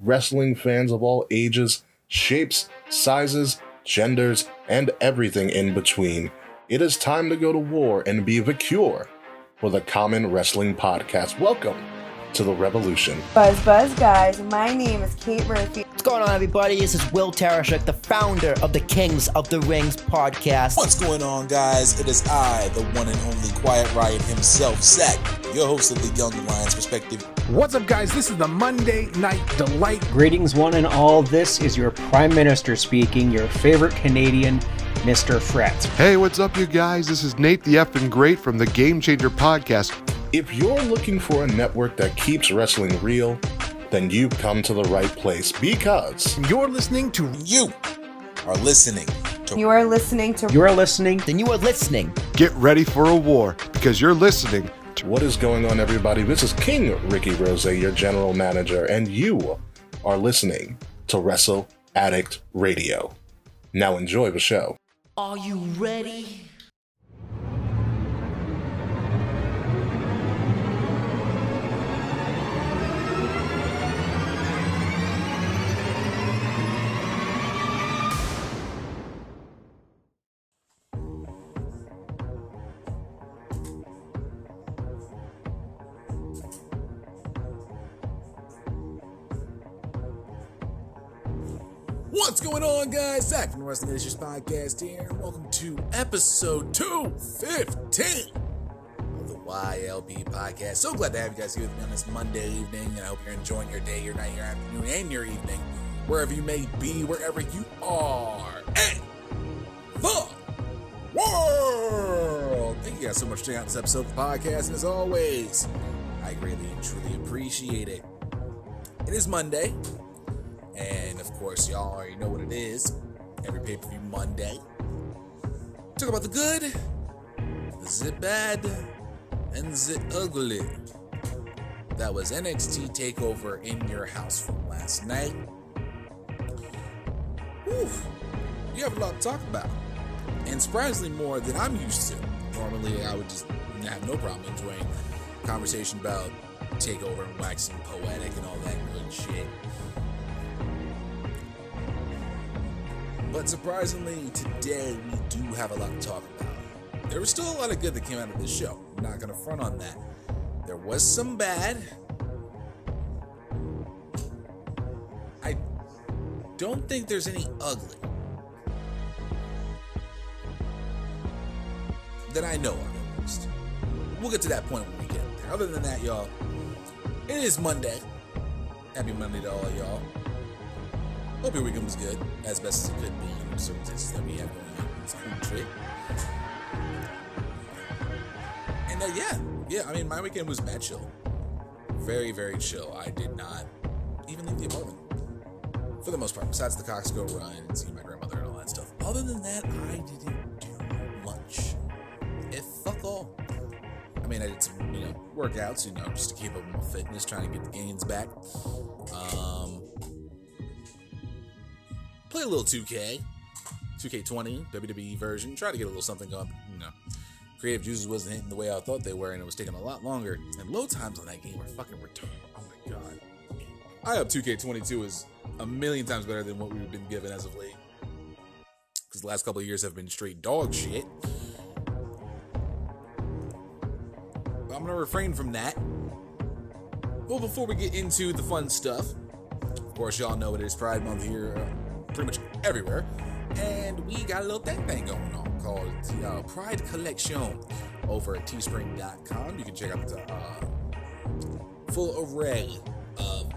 wrestling fans of all ages, shapes, sizes, genders, and everything in between. It is time to go to war and be the cure for the Common Wrestling Podcast. Welcome to the revolution. Buzz Buzz guys, my name is Kate Murphy. What's going on, everybody? This is Will Tarashuk, the founder of the Kings of the Rings podcast. What's going on, guys? It is I, the one and only Quiet Riot himself, Zach, your host of the Young Lions Perspective. What's up, guys? This is the Monday Night Delight. Greetings, one and all. This is your Prime Minister speaking, your favorite Canadian, Mr. Fret. Hey, what's up, you guys? This is Nate the Effing Great from the Game Changer Podcast. If you're looking for a network that keeps wrestling real, then you've come to the right place because You're listening to You are listening to You are listening to You are listening. Then you are listening. Get ready for a war because you're listening to what is going on, everybody? This is King Ricky Rose, your general manager, and you are listening to Wrestle Addict Radio. Now enjoy the show. Are you ready? What's going on, guys? Zach from the Wrestling Issues Podcast here, welcome to episode 215 of the YLP Podcast. So glad to have you guys here with me on this Monday evening, and I hope you're enjoying your day, your night, your afternoon, and your evening, wherever you may be, wherever you are. And the world! Thank you guys so much for checking out this episode of the podcast, and as always, I greatly and truly appreciate it. It is Monday, and of course, y'all already know what it is. Every pay per view Monday. Talk about the good, the bad, and the ugly. That was NXT TakeOver in your house from last night. Whew, you have a lot to talk about. And surprisingly more than I'm used to. Normally, I would just have no problem enjoying conversation about TakeOver and waxing poetic and all But surprisingly, today we do have a lot to talk about. There was still a lot of good that came out of this show. I'm not going to front on that. There was some bad. I don't think there's any ugly. That I know of, at least. We'll get to that point when we get there. Other than that, y'all, it is Monday. Happy Monday to all y'all. Hope your weekend was good, as best as it could be in the circumstances that we have going on in this country. And uh, yeah, yeah, I mean, my weekend was mad chill. Very, very chill. I did not even leave the apartment. For the most part, besides the Costco run and seeing my grandmother and all that stuff. Other than that, I didn't do much. If fuck all. I mean, I did some, you know, workouts, you know, just to keep up my fitness, trying to get the gains back. Um, play a little 2K, 2K20 WWE version. Try to get a little something going. You know, creative juices wasn't hitting the way I thought they were, and it was taking a lot longer. And load times on that game are fucking retarded. Oh my god. I hope 2K22 is a million times better than what we've been given as of late. Because the last couple of years have been straight dog shit. But I'm gonna refrain from that. Well, before we get into the fun stuff, of course, y'all know it is Pride Month here, uh, pretty much everywhere, and we got a little thing thing going on called the uh, Pride Collection over at Teespring.com. You can check out the uh, full array of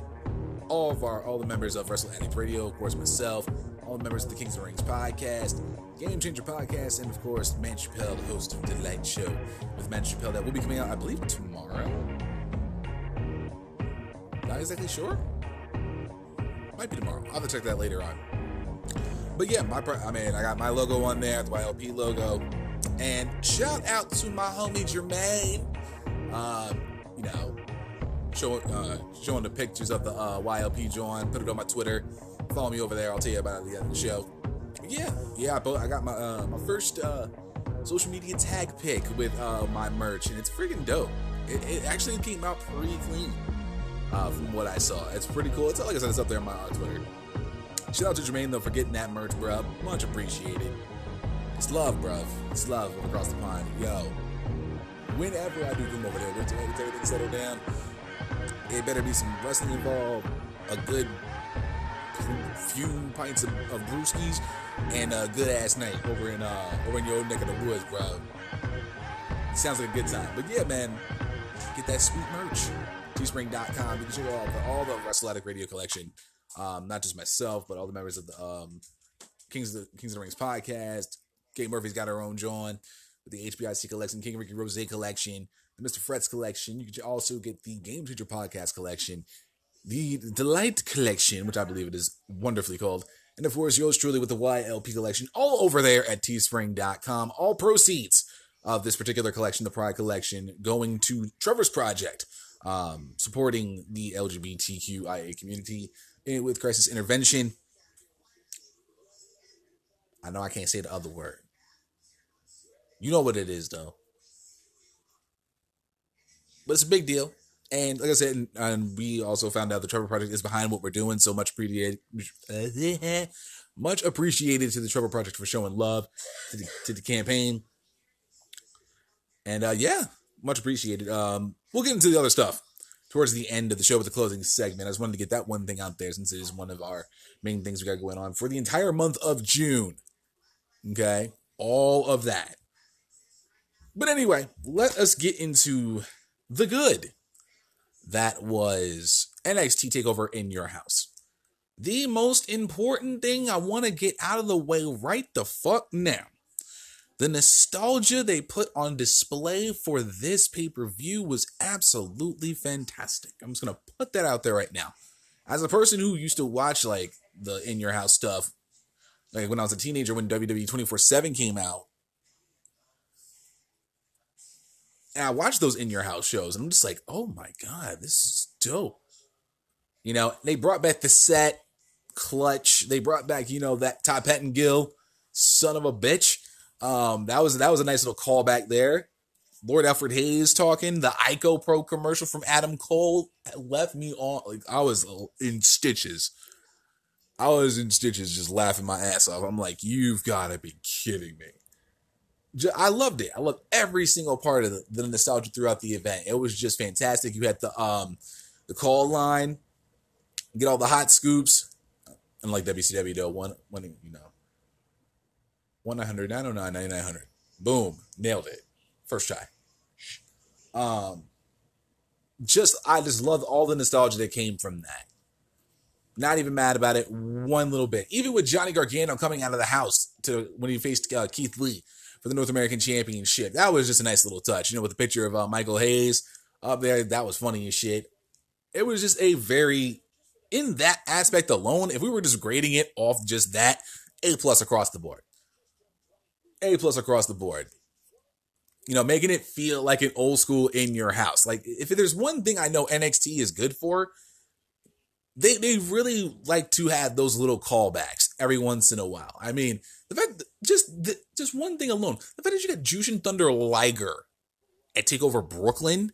all of our all the members of Wrestle Addict Radio, of course, myself, all the members of the Kings of Rings podcast, Game Changer podcast, and of course, Man Chappelle, the host of the Light Show with Man Chappelle, that will be coming out, I believe, tomorrow. Not exactly sure. Might be tomorrow. I'll have to check that later on. But yeah, my I mean, I got my logo on there, the YLP logo, and shout out to my homie Jermaine. Uh, you know, showing uh, showing the pictures of the uh, YLP joint. Put it on my Twitter. Follow me over there. I'll tell you about it at the end of the show. But yeah, yeah. I, I got my uh, my first uh, social media tag pick with uh, my merch, and it's freaking dope. It, it actually came out pretty clean. uh, from what I saw. It's pretty cool. It's like I said, it's up there on my uh, Twitter. Shout out to Jermaine though for getting that merch, bro. Much appreciated. It's love, bruv. It's love across the pond. Yo, whenever I do come over there, once everything settled down, it better be some wrestling involved, a good few pints of, of brewskis, and a good ass night over in uh over in your old neck of the woods, bro. Sounds like a good time. But yeah, man, get that sweet merch. Teespring.com. You can check out all the, all Radio collection. Um, not just myself, but all the members of the um, Kings of the Kings of the Rings podcast. Kate Murphy's got her own John with the HBIC collection, King Ricky Rose collection, the Mr. Frets collection. You can also get the Game Changer podcast collection, the Delight collection, which I believe it is wonderfully called, and of course yours truly with the YLP collection, all over there at teespring.com. All proceeds of this particular collection, the Pride collection, going to Trevor's project, um, supporting the LGBTQIA community with crisis intervention. I know I can't say the other word. You know what it is, though. But it's a big deal. And like I said, and, and we also found out the Trevor Project is behind what we're doing. So much appreciated, much appreciated to the Trevor Project for showing love to the, to the campaign. And uh, yeah, much appreciated. Um, we'll get into the other stuff towards the end of the show with the closing segment. I just wanted to get that one thing out there since it is one of our main things we got going on for the entire month of June. Okay, all of that. But anyway, let us get into the good. That was NXT TakeOver in your house. The most important thing I want to get out of the way right the fuck now. The nostalgia they put on display for this pay per view was absolutely fantastic. I'm just going to put that out there right now. As a person who used to watch like the in your house stuff, like when I was a teenager when WWE 24 7 came out, and I watched those in your house shows, and I'm just like, oh my god, this is dope. You know, they brought back the set, clutch. They brought back, you know, that Todd Pettengill, son of a bitch. Um, that was that was a nice little callback there. Lord Alfred Hayes talking. The Ico Pro commercial from Adam Cole left me on like I was in stitches. I was in stitches, just laughing my ass off. I'm like, you've got to be kidding me. I loved it. I loved every single part of the, the nostalgia throughout the event. It was just fantastic. You had the um the call line, get all the hot scoops, unlike WCW though. One one you know 1-900 909 9900 boom nailed it. First try. Um just i just love all the nostalgia that came from that. Not even mad about it one little bit. Even with johnny gargano coming out of the house to when he faced uh, keith lee for the north american championship that was just a nice little touch. You know with the picture of uh, michael hayes up there that was funny as shit. It was just a very in that aspect alone if we were just grading it off just that a plus across the board a plus across the board. You know, making it feel like an old school in your house. Like if there's one thing I know NXT is good for, they they really like to have those little callbacks every once in a while. I mean, the fact just the, just one thing alone, the fact that you got Jushin Thunder Liger at Takeover Brooklyn,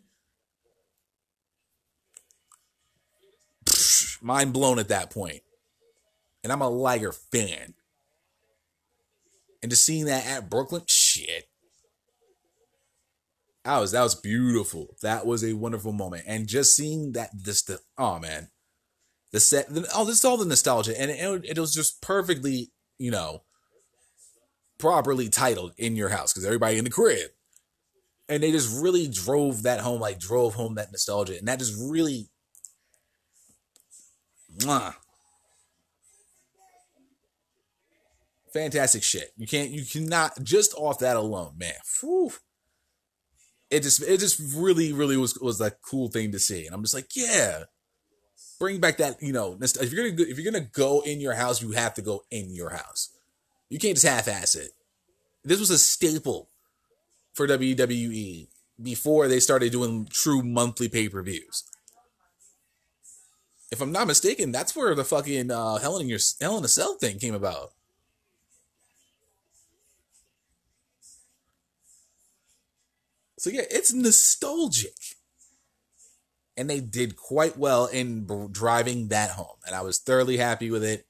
mind blown at that point. And I'm a Liger fan. And just seeing that at Brooklyn, shit. That was that was beautiful. That was a wonderful moment. And just seeing that this the oh man. The set the, oh this is all the nostalgia. And it, it was just perfectly, you know, properly titled in your house because everybody in the crib. And they just really drove that home, like drove home that nostalgia. And that just really mwah, fantastic shit. You can't, you cannot just off that alone, man. Whew. It just, it just really, really was was a cool thing to see, and I'm just like, yeah, bring back that, you know, if you're gonna if you're gonna go in your house, you have to go in your house. You can't just half-ass it. This was a staple for WWE before they started doing true monthly pay-per-views. If I'm not mistaken, that's where the fucking uh, Hell in your Hell in a Cell thing came about. So yeah, it's nostalgic. And they did quite well in b- driving that home. And I was thoroughly happy with it.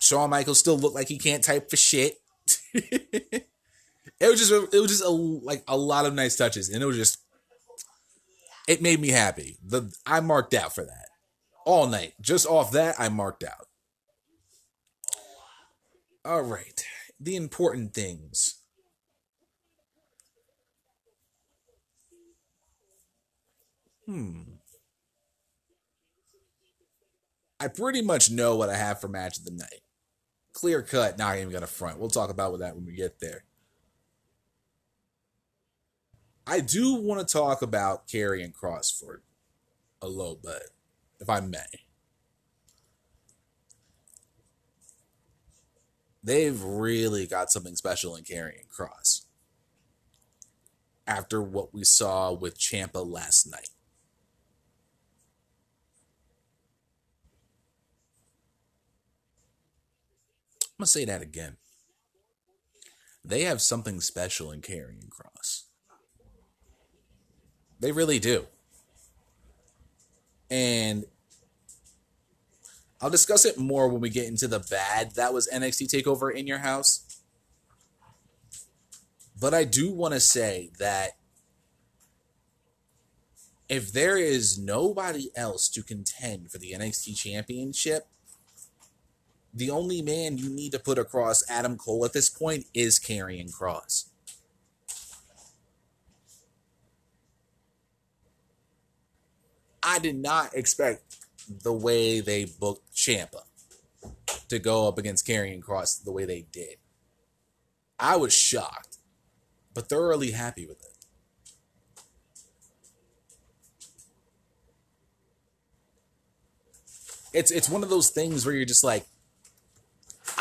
Shawn Michaels still looked like he can't type for shit. it was just it was just a, like a lot of nice touches and it was just it made me happy. The I marked out for that. All night. Just off that I marked out. All right. The important things. Hmm. I pretty much know what I have for match of the night. Clear cut, not even gonna front. We'll talk about that when we get there. I do want to talk about Karrion and for a little bit, if I may. They've really got something special in Karrion Kross. After what we saw with Ciampa last night. I'm going to say that again. They have something special in Karrion Kross. They really do. And I'll discuss it more when we get into the bad that was NXT TakeOver in your house. But I do want to say that if there is nobody else to contend for the NXT Championship, the only man you need to put across Adam Cole at this point is Karrion Kross. I did not expect the way they booked Ciampa to go up against Karrion Kross the way they did. I was shocked, but thoroughly happy with it. It's it's one of those things where you're just like,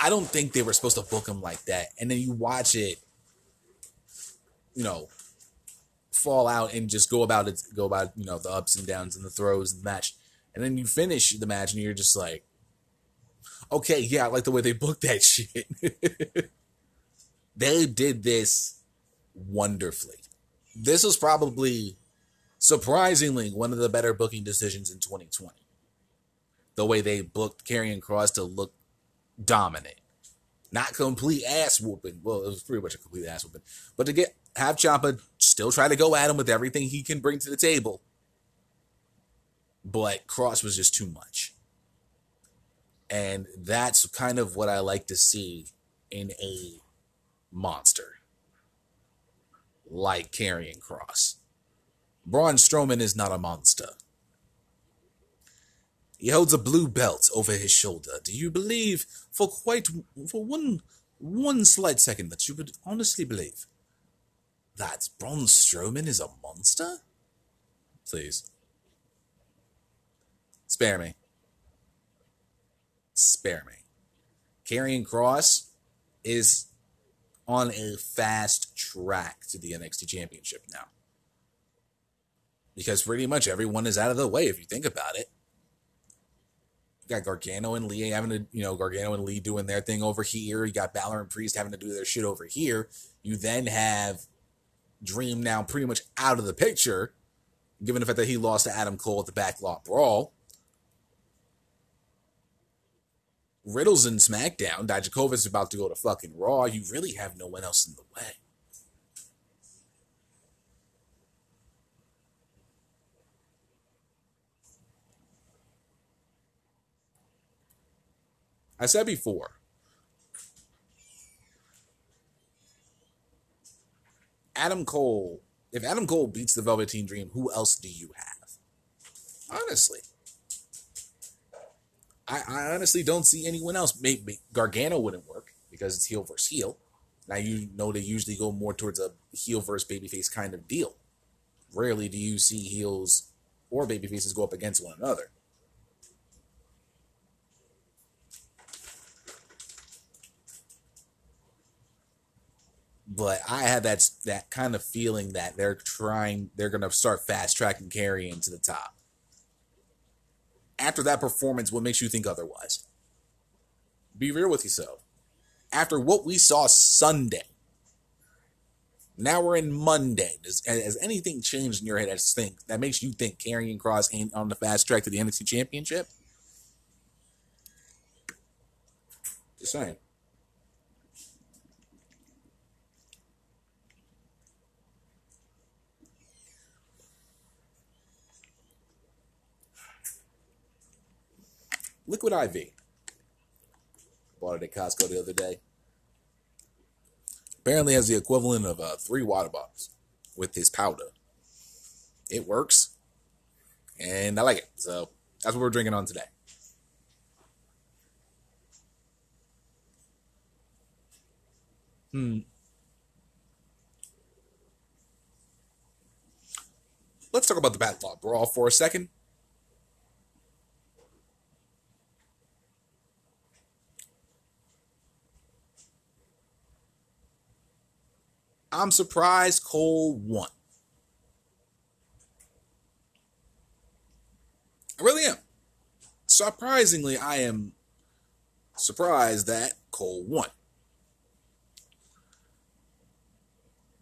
I don't think they were supposed to book him like that, and then you watch it, you know, fall out and just go about it, go about you know the ups and downs and the throws and the match, and then you finish the match and you're just like, okay, yeah, I like the way they booked that shit. they did this wonderfully. This was probably surprisingly one of the better booking decisions in 2020. The way they booked Karrion Kross to look dominant. Not complete ass whooping. Well, it was pretty much a complete ass whooping. But to get have Ciampa still try to go at him with everything he can bring to the table. But Kross was just too much. And that's kind of what I like to see in a monster like Karrion Kross. Braun Strowman is not a monster. He holds a blue belt over his shoulder. Do you believe for quite for one one slight second that you would honestly believe that Braun Strowman is a monster? Please. Spare me. Spare me. Karrion Kross is on a fast track to the NXT Championship now. Because pretty much everyone is out of the way if you think about it. Got Gargano and Lee having to, you know, Gargano and Lee doing their thing over here. You got Balor and Priest having to do their shit over here. You then have Dream now pretty much out of the picture, given the fact that he lost to Adam Cole at the Backlot Brawl. Riddle's in SmackDown. Dijakovic is about to go to fucking Raw. You really have no one else in the way. I said before, Adam Cole, if Adam Cole beats the Velveteen Dream, who else do you have? Honestly. I, I honestly don't see anyone else. Maybe Gargano wouldn't work because it's heel versus heel. Now you know they usually go more towards a heel versus babyface kind of deal. Rarely do you see heels or babyfaces go up against one another. But I have that that kind of feeling that they're trying, they're gonna start fast tracking Karrion to the top after that performance, what makes you think otherwise? Be real with yourself. After what we saw Sunday, Now we're in Monday. Does has anything changed in your head? Just think that makes you think Karrion Kross ain't on the fast track to the NXT Championship. Just saying. Liquid IV. Bought it at Costco the other day. Apparently has the equivalent of uh, three water bottles with his powder. It works, and I like it. So that's what we're drinking on today. Hmm. Let's talk about the Backlot Brawl for a second. I'm surprised Cole won. I really am. Surprisingly, I am surprised that Cole won.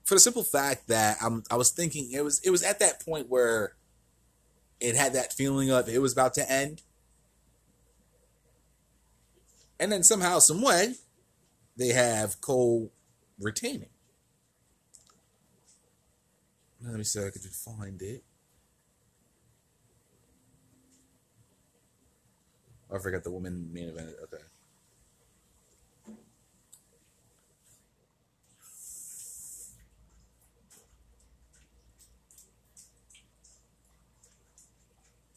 For the simple fact that I'm, I was thinking it was it was at that point where it had that feeling of it was about to end, and then somehow, some way, they have Cole retaining. Let me see if I can find it. Oh, I forgot the woman main event. Okay.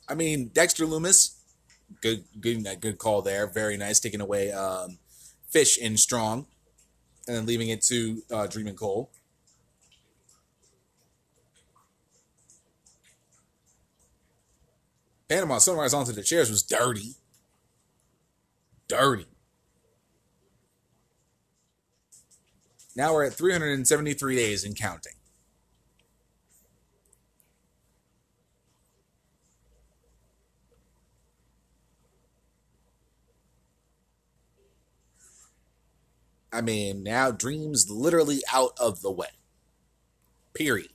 I mean, Dexter Lumis, good, good, good call there. Very nice, taking away um, Fish and Strong, and then leaving it to uh, Dream and Cole. Panama Sunrise onto the chairs was dirty. Dirty. Now we're at 373 days and counting. I mean, now Dream's literally out of the way. Period.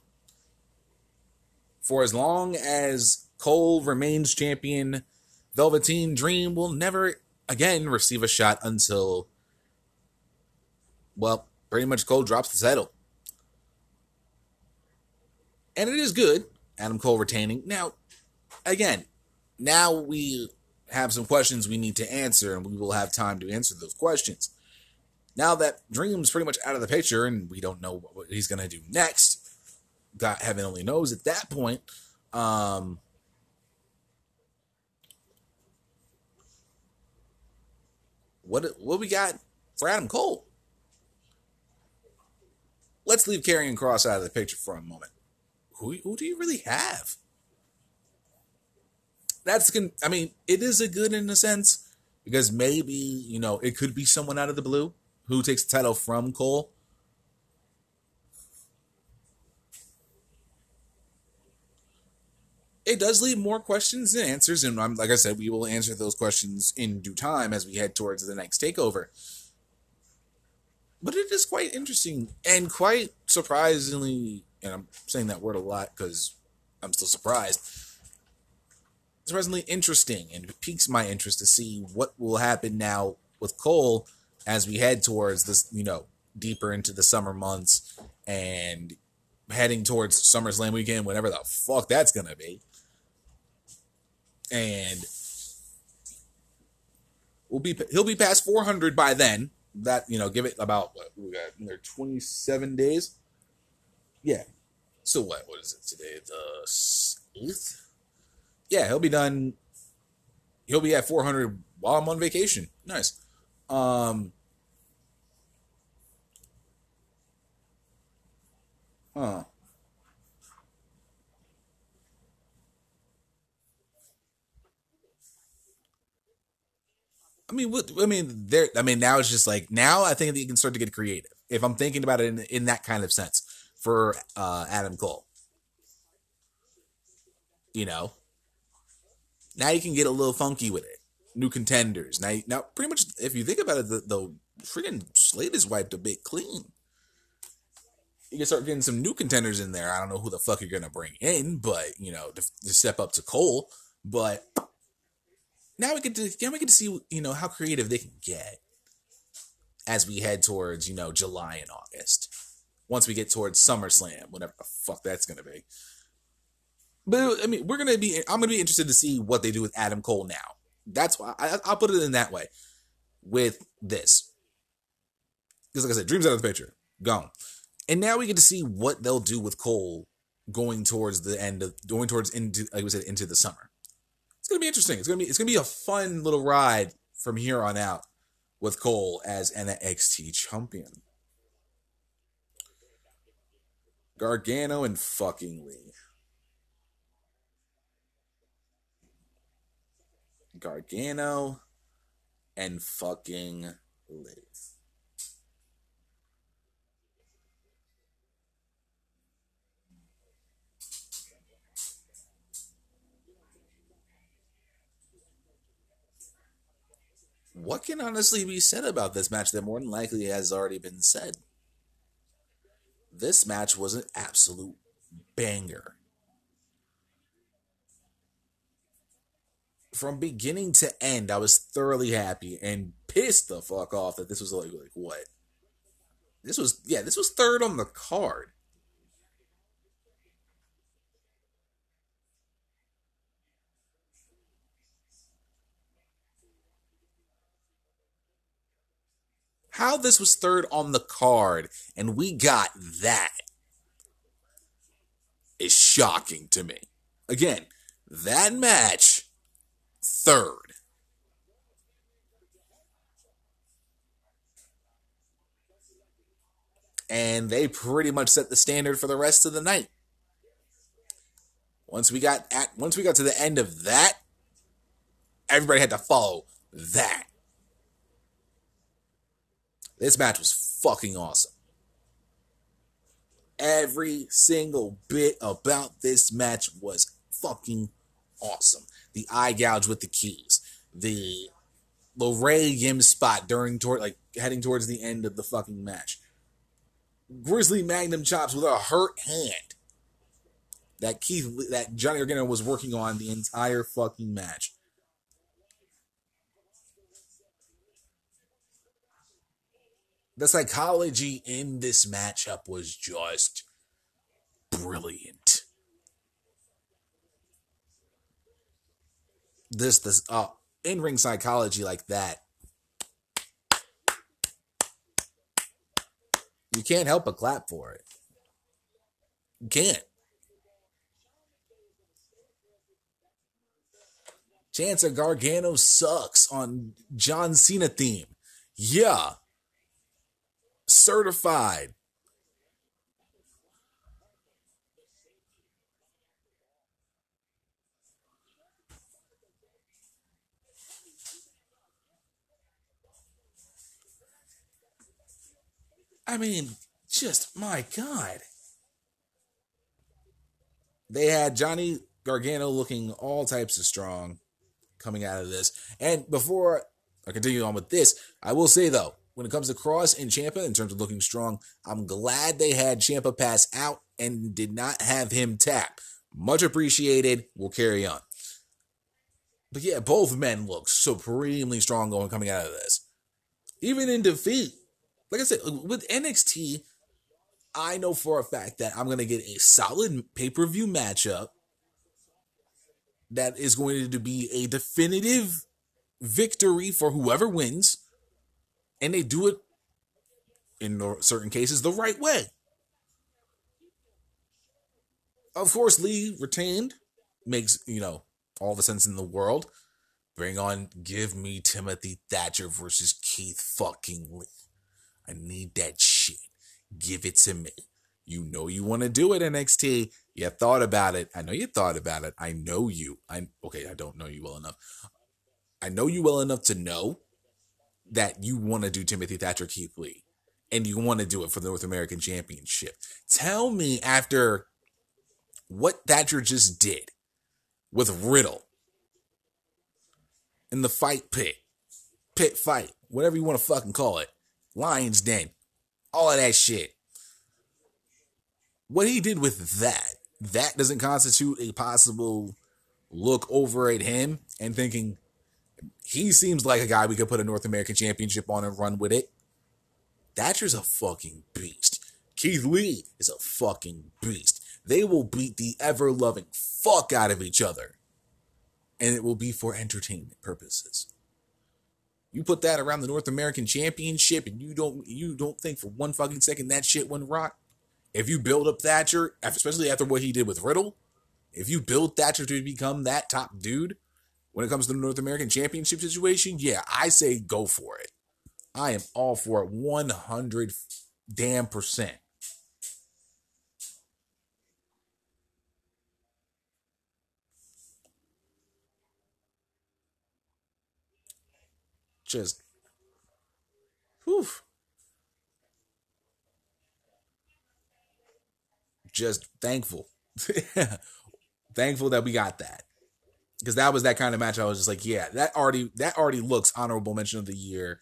For as long as Cole remains champion, Velveteen Dream will never again receive a shot until, well, pretty much Cole drops the title. And it is good, Adam Cole retaining. Now, again, now we have some questions we need to answer, and we will have time to answer those questions. Now that Dream's pretty much out of the picture, and we don't know what he's going to do next, God heaven only knows at that point. Um, what what we got for Adam Cole? Let's leave Karrion Kross out of the picture for a moment. Who who do you really have? That's I mean, it is a good in a sense because maybe you know it could be someone out of the blue who takes the title from Cole. It does leave more questions than answers, and I'm, like I said, we will answer those questions in due time as we head towards the next takeover. But it is quite interesting and quite surprisingly, and I'm saying that word a lot because I'm still surprised. Surprisingly interesting, and it piques my interest to see what will happen now with Cole as we head towards this, you know, deeper into the summer months and heading towards SummerSlam weekend, whatever the fuck that's gonna be. And we'll be he'll be past 400 by then. That you know, give it about what we got there 27 days. Yeah. So what? What is it today? The eighth. Yeah, he'll be done. He'll be at 400 while I'm on vacation. Nice. Um. Huh. I mean, what, I mean, there. I mean, now it's just like now. I think that you can start to get creative. If I'm thinking about it in, in that kind of sense for uh, Adam Cole, you know, now you can get a little funky with it. New contenders. Now, now, pretty much, if you think about it, the, the freaking slate is wiped a bit clean. you can start getting some new contenders in there. I don't know who the fuck you're gonna bring in, but you know, to, to step up to Cole. But now we get to now we get to see you know how creative they can get as we head towards you know July and August. Once we get towards SummerSlam, whatever the fuck that's gonna be. But I mean, we're gonna be. I'm gonna be interested to see what they do with Adam Cole now. That's why I, I'll put it in that way. With this, because like I said, dreams out of the picture, gone. And now we get to see what they'll do with Cole going towards the end of going towards into like we said into the summer. It's gonna be interesting. It's gonna be it's gonna be a fun little ride from here on out with Cole as an NXT champion. Gargano and fucking Lee. Gargano and fucking Lee. What can honestly be said about this match that more than likely has already been said? This match was an absolute banger. From beginning to end, I was thoroughly happy and pissed the fuck off that this was like, like what? This was yeah, this was third on the card. How this was third on the card and we got that is shocking to me. Again, that match, third. And they pretty much set the standard for the rest of the night. Once we got at once we got to the end of that, everybody had to follow that. This match was fucking awesome. Every single bit about this match was fucking awesome. The eye gouge with the keys, the Lorraine Yim spot during toward like heading towards the end of the fucking match. Grizzly Magnum chops with a hurt hand. That Keith that Johnny Gargano was working on the entire fucking match. The psychology in this matchup was just brilliant. This this uh in ring psychology like that. You can't help but clap for it. You can't. Chance of Gargano sucks on John Cena theme. Yeah, certified. I mean, just my God. They had Johnny Gargano looking all types of strong coming out of this. And before I continue on with this, I will say though, when it comes to Kross and Ciampa in terms of looking strong, I'm glad they had Ciampa pass out and did not have him tap. Much appreciated. We'll carry on. But yeah, both men look supremely strong going coming out of this. Even in defeat. Like I said, with NXT, I know for a fact that I'm going to get a solid pay per view matchup that is going to be a definitive victory for whoever wins and they do it in certain cases the right way. Of course, Lee retained makes you know all the sense in the world. Bring on, give me Timothy Thatcher versus Keith fucking Lee. I need that shit. Give it to me. You know you want to do it, NXT. You thought about it. I know you thought about it. I know you. I okay. I don't know you well enough. I know you well enough to know that you want to do Timothy Thatcher Keith Lee and you want to do it for the North American Championship. Tell me after what Thatcher just did with Riddle in the fight pit, pit fight, whatever you want to fucking call it, Lion's Den, all of that shit. what he did with that, that doesn't constitute a possible look over at him and thinking he seems like a guy we could put a North American Championship on and run with it. Thatcher's a fucking beast. Keith Lee is a fucking beast. They will beat the ever loving fuck out of each other. And it will be for entertainment purposes. You put that around the North American Championship and you don't you don't think for one fucking second that shit wouldn't rock? If you build up Thatcher, especially after what he did with Riddle, if you build Thatcher to become that top dude when it comes to the North American Championship situation, yeah, I say go for it. I am all for it 100 damn percent. Just, whew. Just thankful. thankful that we got that. Because that was that kind of match I was just like, yeah, that already that already looks honorable mention of the year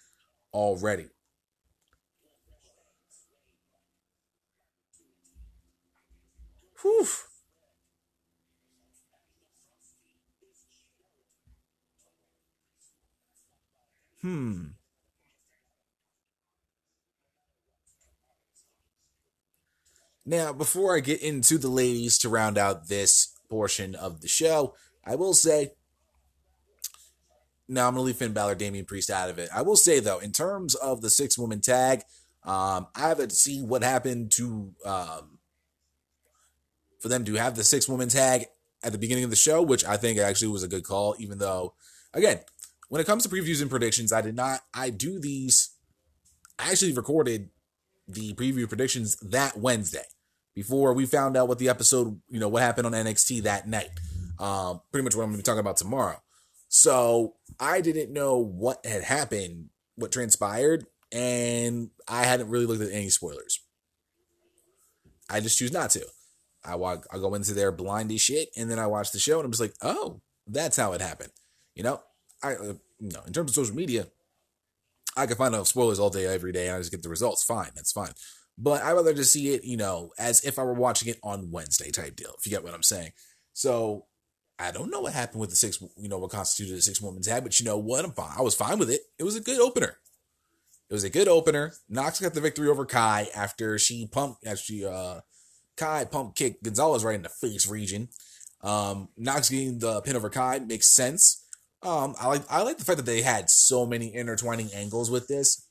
already. Whew. Hmm. Now, before I get into the ladies to round out this portion of the show, I will say now I'm gonna leave Finn Balor, Damian Priest out of it. I will say though, in terms of the six woman tag, um, I haven't seen what happened to um, for them to have the six woman tag at the beginning of the show, which I think actually was a good call. Even though, again, when it comes to previews and predictions, I did not. I do these. I actually recorded the preview predictions that Wednesday before we found out what the episode, you know, what happened on NXT that night. Um, pretty much what I'm going to be talking about tomorrow. So I didn't know what had happened, what transpired, and I hadn't really looked at any spoilers. I just choose not to. I walk, I go into there blind as shit, and then I watch the show, and I'm just like, oh, that's how it happened. You know, I, uh, you know, in terms of social media, I can find out spoilers all day, every day, and I just get the results. Fine, that's fine. But I'd rather just see it, you know, as if I were watching it on Wednesday type deal. If you get what I'm saying. So I don't know what happened with the six, you know, what constituted a six woman tag, but you know what? I'm fine. I was fine with it. It was a good opener. It was a good opener. Knox got the victory over Kai after she pumped, actually, uh, Kai pump kicked Gonzalez right in the face region. Um, Knox getting the pin over Kai makes sense. Um, I like I like the fact that they had so many intertwining angles with this.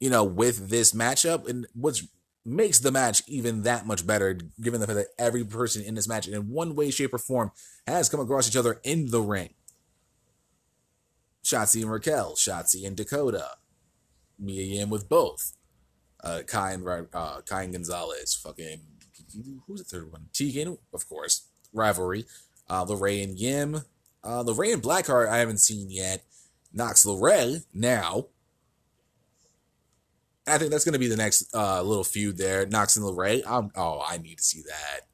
You know, with this matchup, and what's makes the match even that much better, given the fact that every person in this match, in one way, shape, or form, has come across each other in the ring. Shotzi and Raquel, Shotzi and Dakota, Mia Yim with both, uh, Kai and uh, Kai and Gonzalez, fucking who's the third one? Tegan, of course, rivalry. Uh, LeRae and Yim, uh, LeRae and Blackheart, I haven't seen yet. Knox LeRae now. I think that's going to be the next uh, little feud there. Knox and LeRae. I'm, oh, I need to see that.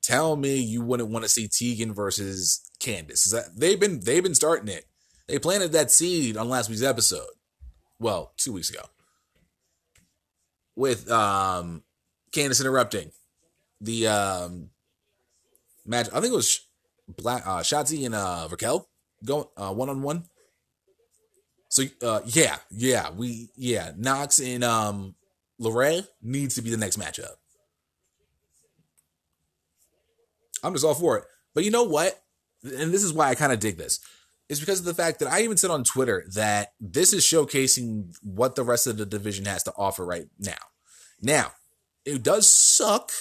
Tell me you wouldn't want to see Tegan versus Candice. They've been they've been starting it. They planted that seed on last week's episode. Well, two weeks ago. With um Candice interrupting the um match. I think it was Black uh Shotzi and uh Raquel going uh one on one. So uh yeah, yeah, we yeah, Knox and um LeRae needs to be the next matchup. I'm just all for it. But you know what? And this is why I kind of dig this. Is because of the fact that I even said on Twitter that this is showcasing what the rest of the division has to offer right now. Now, it does suck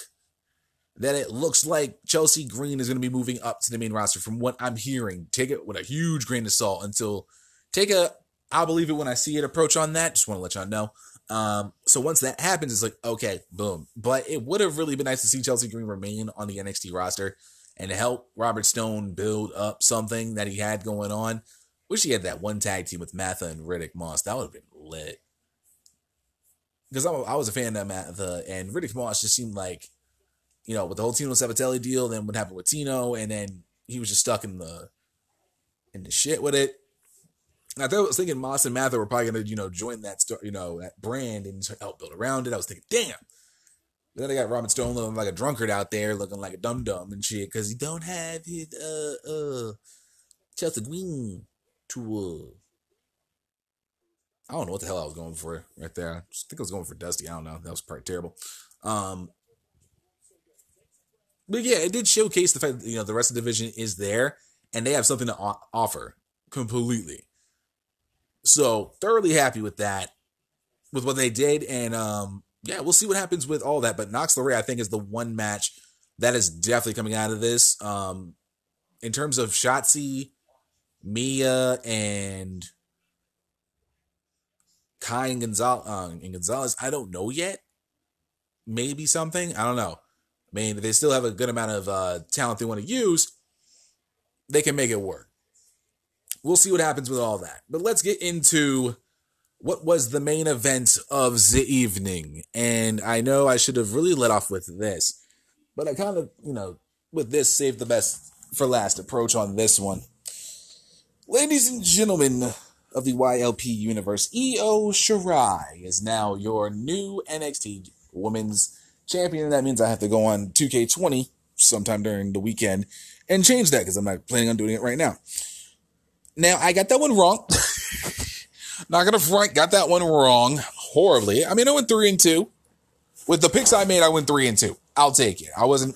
that it looks like Chelsea Green is going to be moving up to the main roster from what I'm hearing. Take it with a huge grain of salt until take a I'll believe it when I see it approach on that. Just want to let y'all know. Um, so once that happens, it's like, okay, boom. But it would have really been nice to see Chelsea Green remain on the NXT roster and help Robert Stone build up something that he had going on. Wish he had that one tag team with Matha and Riddick Moss. That would have been lit. Because I was a fan of Matha and Riddick Moss just seemed like, you know, with the whole Tino Sabbatelli deal, then what happened with Tino, and then he was just stuck in the in the shit with it. I was thinking Moss and Mather were probably gonna, you know, join that store, you know, that brand and help build around it. I was thinking, damn, But then they got Robin Stone looking like a drunkard out there, looking like a dum dum and shit, because he don't have his uh uh Chelsea Green tour. I don't know what the hell I was going for right there. I think I was going for Dusty. I don't know. That was probably terrible. Um, but yeah, it did showcase the fact that, you know the rest of the division is there and they have something to offer completely. So thoroughly happy with that, with what they did, and um, yeah, we'll see what happens with all that. But Nox LeRae, I think, is the one match that is definitely coming out of this. Um, in terms of Shotzi, Mia, and Kai and Gonzalez, uh, and Gonzalez, I don't know yet. Maybe something. I don't know. I mean, they still have a good amount of uh, talent they want to use. They can make it work. We'll see what happens with all that. But let's get into what was the main event of the evening. And I know I should have really let off with this, but I kind of, you know, with this, saved the best for last approach on this one. Ladies and gentlemen of the YLP universe, Io Shirai is now your new NXT Women's Champion. That means I have to go on 2K20 sometime during the weekend and change that because I'm not planning on doing it right now. Now, I got that one wrong. not gonna front, got that one wrong horribly. I mean, I went three and two. With the picks I made, I went three and two. I'll take it. I wasn't,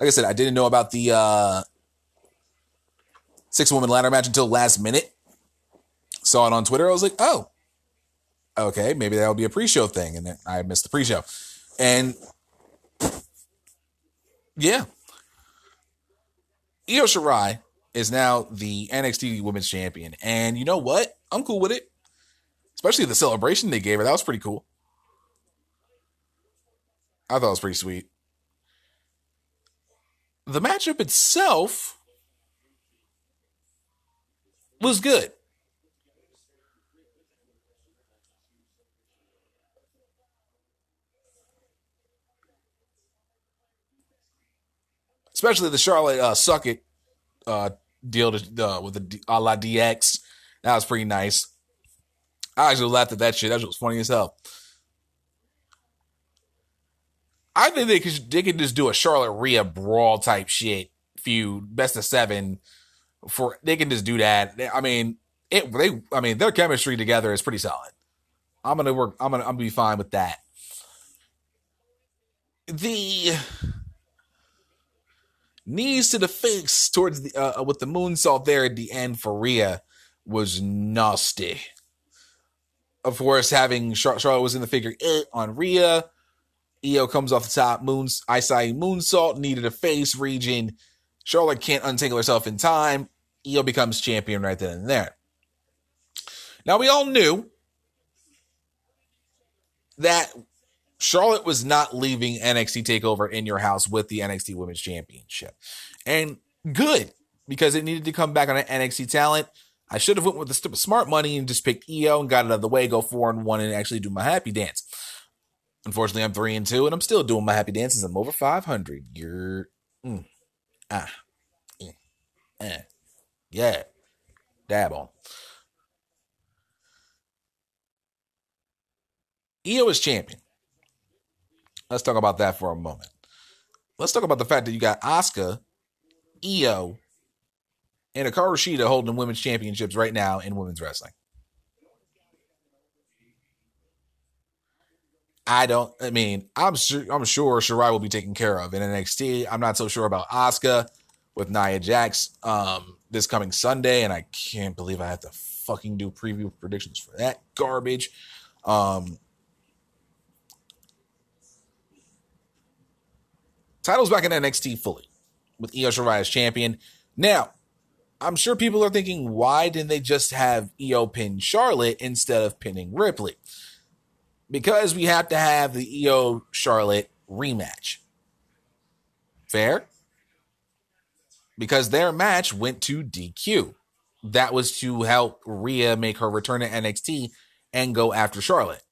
like I said, I didn't know about the uh, six woman ladder match until last minute. Saw it on Twitter. I was like, oh, okay, maybe that'll be a pre show thing. And then I missed the pre show. And yeah, Io Shirai is now the NXT Women's Champion, and you know what? I'm cool with it. Especially the celebration they gave her. That was pretty cool. I thought it was pretty sweet. The matchup itself was good. Especially the Charlotte uh, suck it uh, deal to, uh, with the a la DX. That was pretty nice. I actually laughed at that shit. That was funny as hell. I think they could they could just do a Charlotte Rhea brawl type shit feud, best of seven. For they can just do that. I mean, it. They. I mean, their chemistry together is pretty solid. I'm gonna work. I'm gonna. I'm gonna be fine with that. The knees to the face towards the uh, with the moonsault there at the end for Rhea was nasty. Of course, having Char- Charlotte was in the figure eight on Rhea. Io comes off the top. Moons Isai moonsault needed a face region. Charlotte can't untangle herself in time. Io becomes champion right then and there. Now we all knew that Charlotte was not leaving NXT Takeover in your house with the NXT Women's Championship, and good because it needed to come back on an NXT talent. I should have went with the smart money and just picked Io and got it out of the way, go four and one, and actually do my happy dance. Unfortunately, I'm three and two, and I'm still doing my happy dances. I'm over 500. You're, mm, ah, eh, eh, yeah, dab on. Io is champion. Let's talk about that for a moment. Let's talk about the fact that you got Asuka, Io, and Hikaru Shida holding women's championships right now in women's wrestling. I don't. I mean, I'm sure. I'm sure Shirai will be taken care of in NXT. I'm not so sure about Asuka with Nia Jax um, this coming Sunday, and I can't believe I have to fucking do preview predictions for that garbage. Um, title's back in NXT fully with Io Shirai as champion. Now, I'm sure people are thinking, why didn't they just have Io pin Charlotte instead of pinning Ripley? Because we have to have the Io Charlotte rematch. Fair? Because their match went to DQ. That was to help Rhea make her return to NXT and go after Charlotte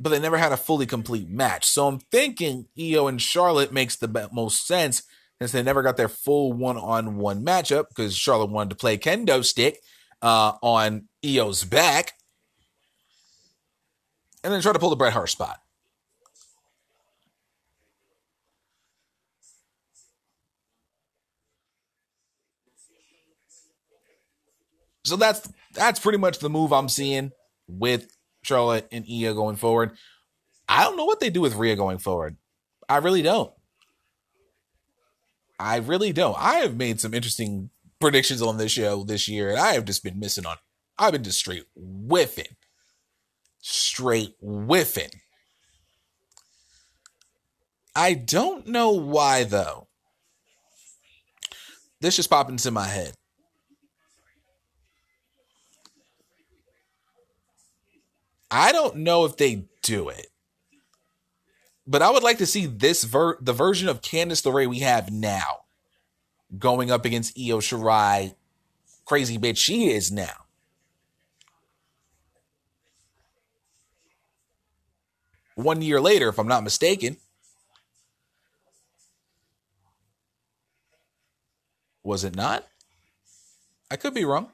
but they never had a fully complete match. So I'm thinking Io and Charlotte makes the most sense since they never got their full one on one matchup because Charlotte wanted to play kendo stick uh, on Io's back and then try to pull the Bret Hart spot. So that's that's pretty much the move I'm seeing with Charlotte and Io going forward. I don't know what they do with Rhea going forward. I really don't. I really don't. I have made some interesting predictions on this show this year, and I have just been missing on. I've been just straight whiffing. Straight whiffing. I don't know why though. This just popped into my head. I don't know if they do it. But I would like to see this ver- the version of Candice LeRae we have now going up against Io Shirai, crazy bitch she is now. One year later, if I'm not mistaken. Was it not? I could be wrong.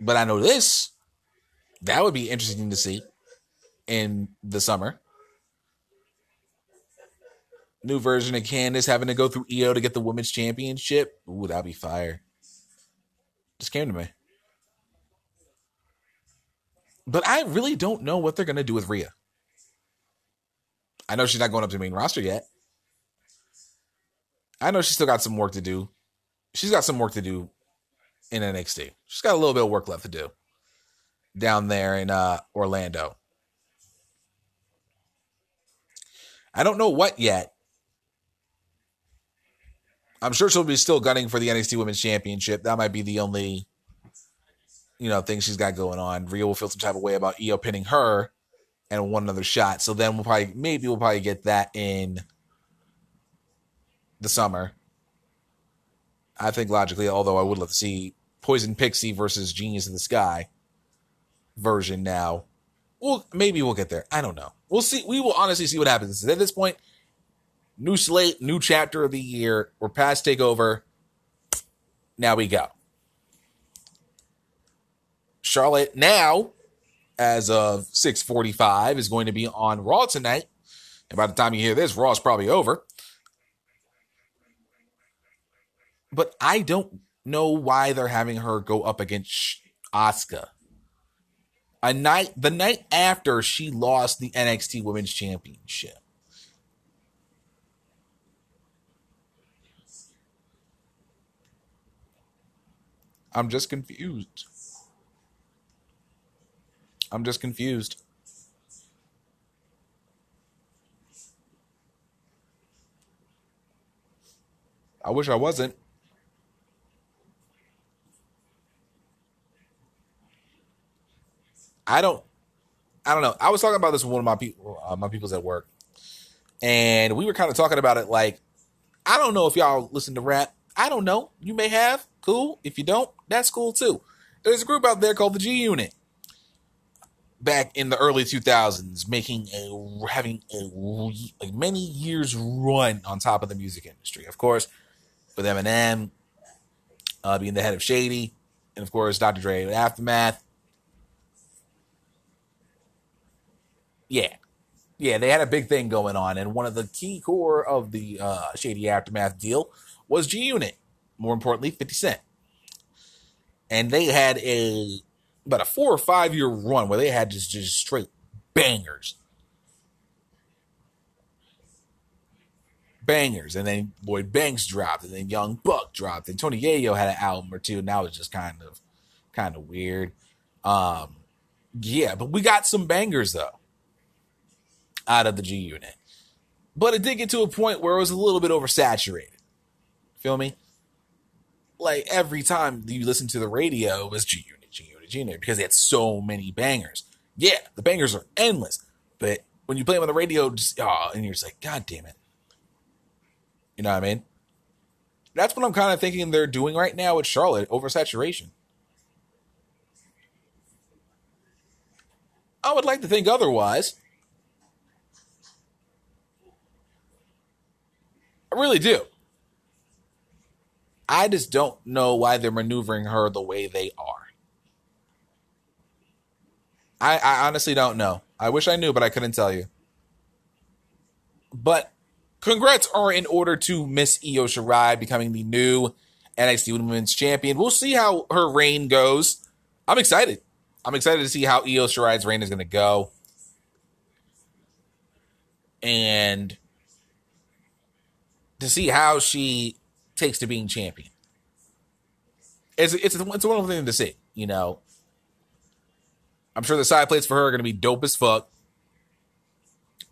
But I know this. That would be interesting to see in the summer. New version of Candice having to go through Io to get the women's championship. Ooh, that'd be fire. Just came to me. But I really don't know what they're gonna do with Rhea. I know she's not going up to the main roster yet. I know she's still got some work to do. She's got some work to do in NXT. She's got a little bit of work left to do down there in uh, Orlando. I don't know what yet. I'm sure she'll be still gunning for the NXT Women's Championship. That might be the only, you know, thing she's got going on. Rhea will feel some type of way about Io pinning her and one another shot. So then we'll probably maybe we'll probably get that in the summer. I think logically, although I would love to see Poison Pixie versus Genius in the Sky version now. Well, maybe we'll get there. I don't know. We'll see. We will honestly see what happens. At this point, new slate, new chapter of the year. We're past takeover. Now we go. Charlotte now, as of 645, is going to be on Raw tonight. And by the time you hear this, Raw's probably over. But I don't know why they're having her go up against Asuka. A night the night after she lost the NXT Women's Championship. I'm just confused. I'm just confused. I wish I wasn't. I don't, I don't know. I was talking about this with one of my people, uh, my people's at work, and we were kind of talking about it. Like, I don't know if y'all listen to rap. I don't know. You may have. Cool. If you don't, that's cool too. There's a group out there called the G Unit. Back in the early 2000s, making a having a like many years run on top of the music industry. Of course, with Eminem uh, being the head of Shady, and of course Dr. Dre with Aftermath. Yeah. Yeah, they had a big thing going on. And one of the key core of the uh, Shady Aftermath deal was G Unit. More importantly, 50 Cent. And they had a about a four or five year run where they had just, just straight bangers. Bangers. And then Lloyd Banks dropped, and then Young Buck dropped, and Tony Yayo had an album or two, and that was just kind of kind of weird. Um, yeah, but we got some bangers though out of the G unit. But it did get to a point where it was a little bit oversaturated. Feel me? Like every time you listen to the radio, it was G unit, G unit, G unit, because they had so many bangers. Yeah, the bangers are endless. But when you play them on the radio, just oh, and you're just like, God damn it. You know what I mean? That's what I'm kind of thinking they're doing right now with Charlotte oversaturation. I would like to think otherwise. I really do. I just don't know why they're maneuvering her the way they are. I, I honestly don't know. I wish I knew, but I couldn't tell you. But congrats are in order to Miss Io Shirai becoming the new NXT Women's Champion. We'll see how her reign goes. I'm excited. I'm excited to see how Io Shirai's reign is going to go. And to see how she takes to being champion. It's it's it's a wonderful thing to see, you know. I'm sure the side plates for her are going to be dope as fuck.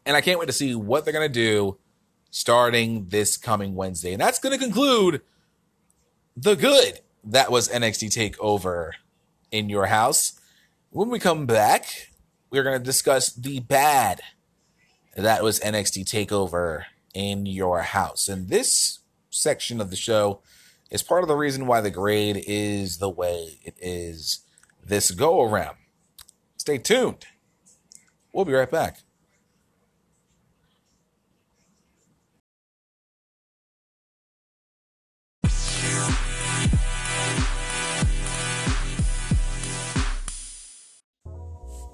And I can't wait to see what they're going to do starting this coming Wednesday. And that's going to conclude the good that was NXT TakeOver in your house. When we come back, we're going to discuss the bad that was NXT TakeOver in your house. And this section of the show is part of the reason why the grade is the way it is this go around. Stay tuned. We'll be right back.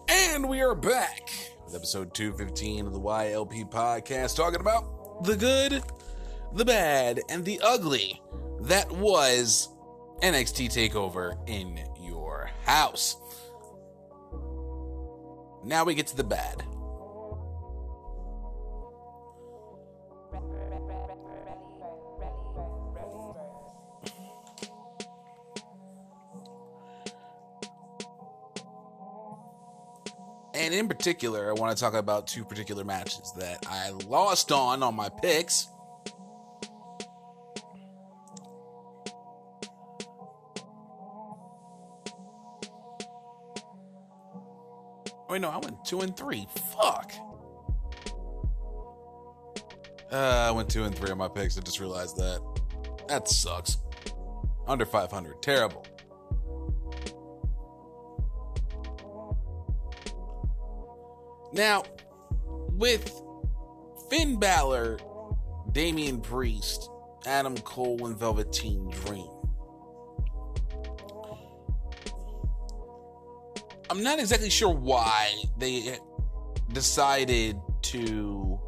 And we are back with episode 215 of the YLP podcast, talking about the good, the bad, and the ugly that was NXT TakeOver in your house. Now we get to the bad. And in particular, I want to talk about two particular matches that I lost on on my picks. Wait, no, I went two and three. Fuck. Uh, I went two and three on my picks. I just realized that. That sucks. Under 500. Terrible. Now, with Finn Balor, Damian Priest, Adam Cole, and Velveteen Dream. I'm not exactly sure why they decided to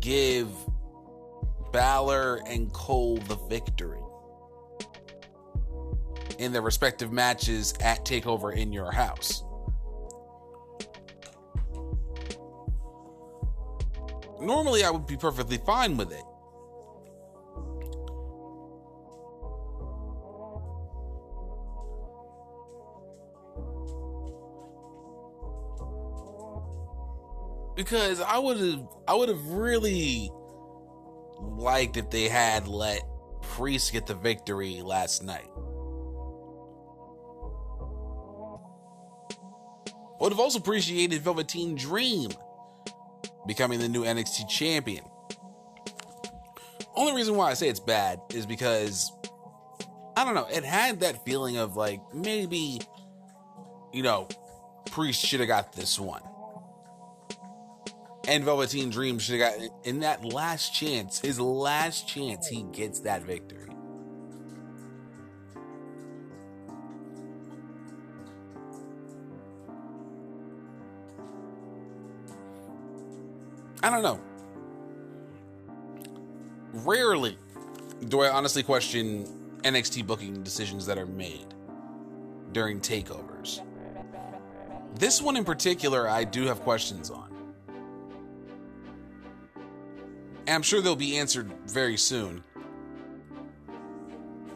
give Balor and Cole the victory in their respective matches at TakeOver in your house. Normally, I would be perfectly fine with it. Because I would have I would have really liked if they had let Priest get the victory last night. I would have also appreciated Velveteen Dream becoming the new NXT champion. Only reason why I say it's bad is because I don't know, it had that feeling of like maybe you know, Priest should have got this one. And Velveteen Dream should have got in that last chance, his last chance, he gets that victory. I don't know. Rarely do I honestly question NXT booking decisions that are made during takeovers. This one in particular, I do have questions on. And I'm sure they'll be answered very soon.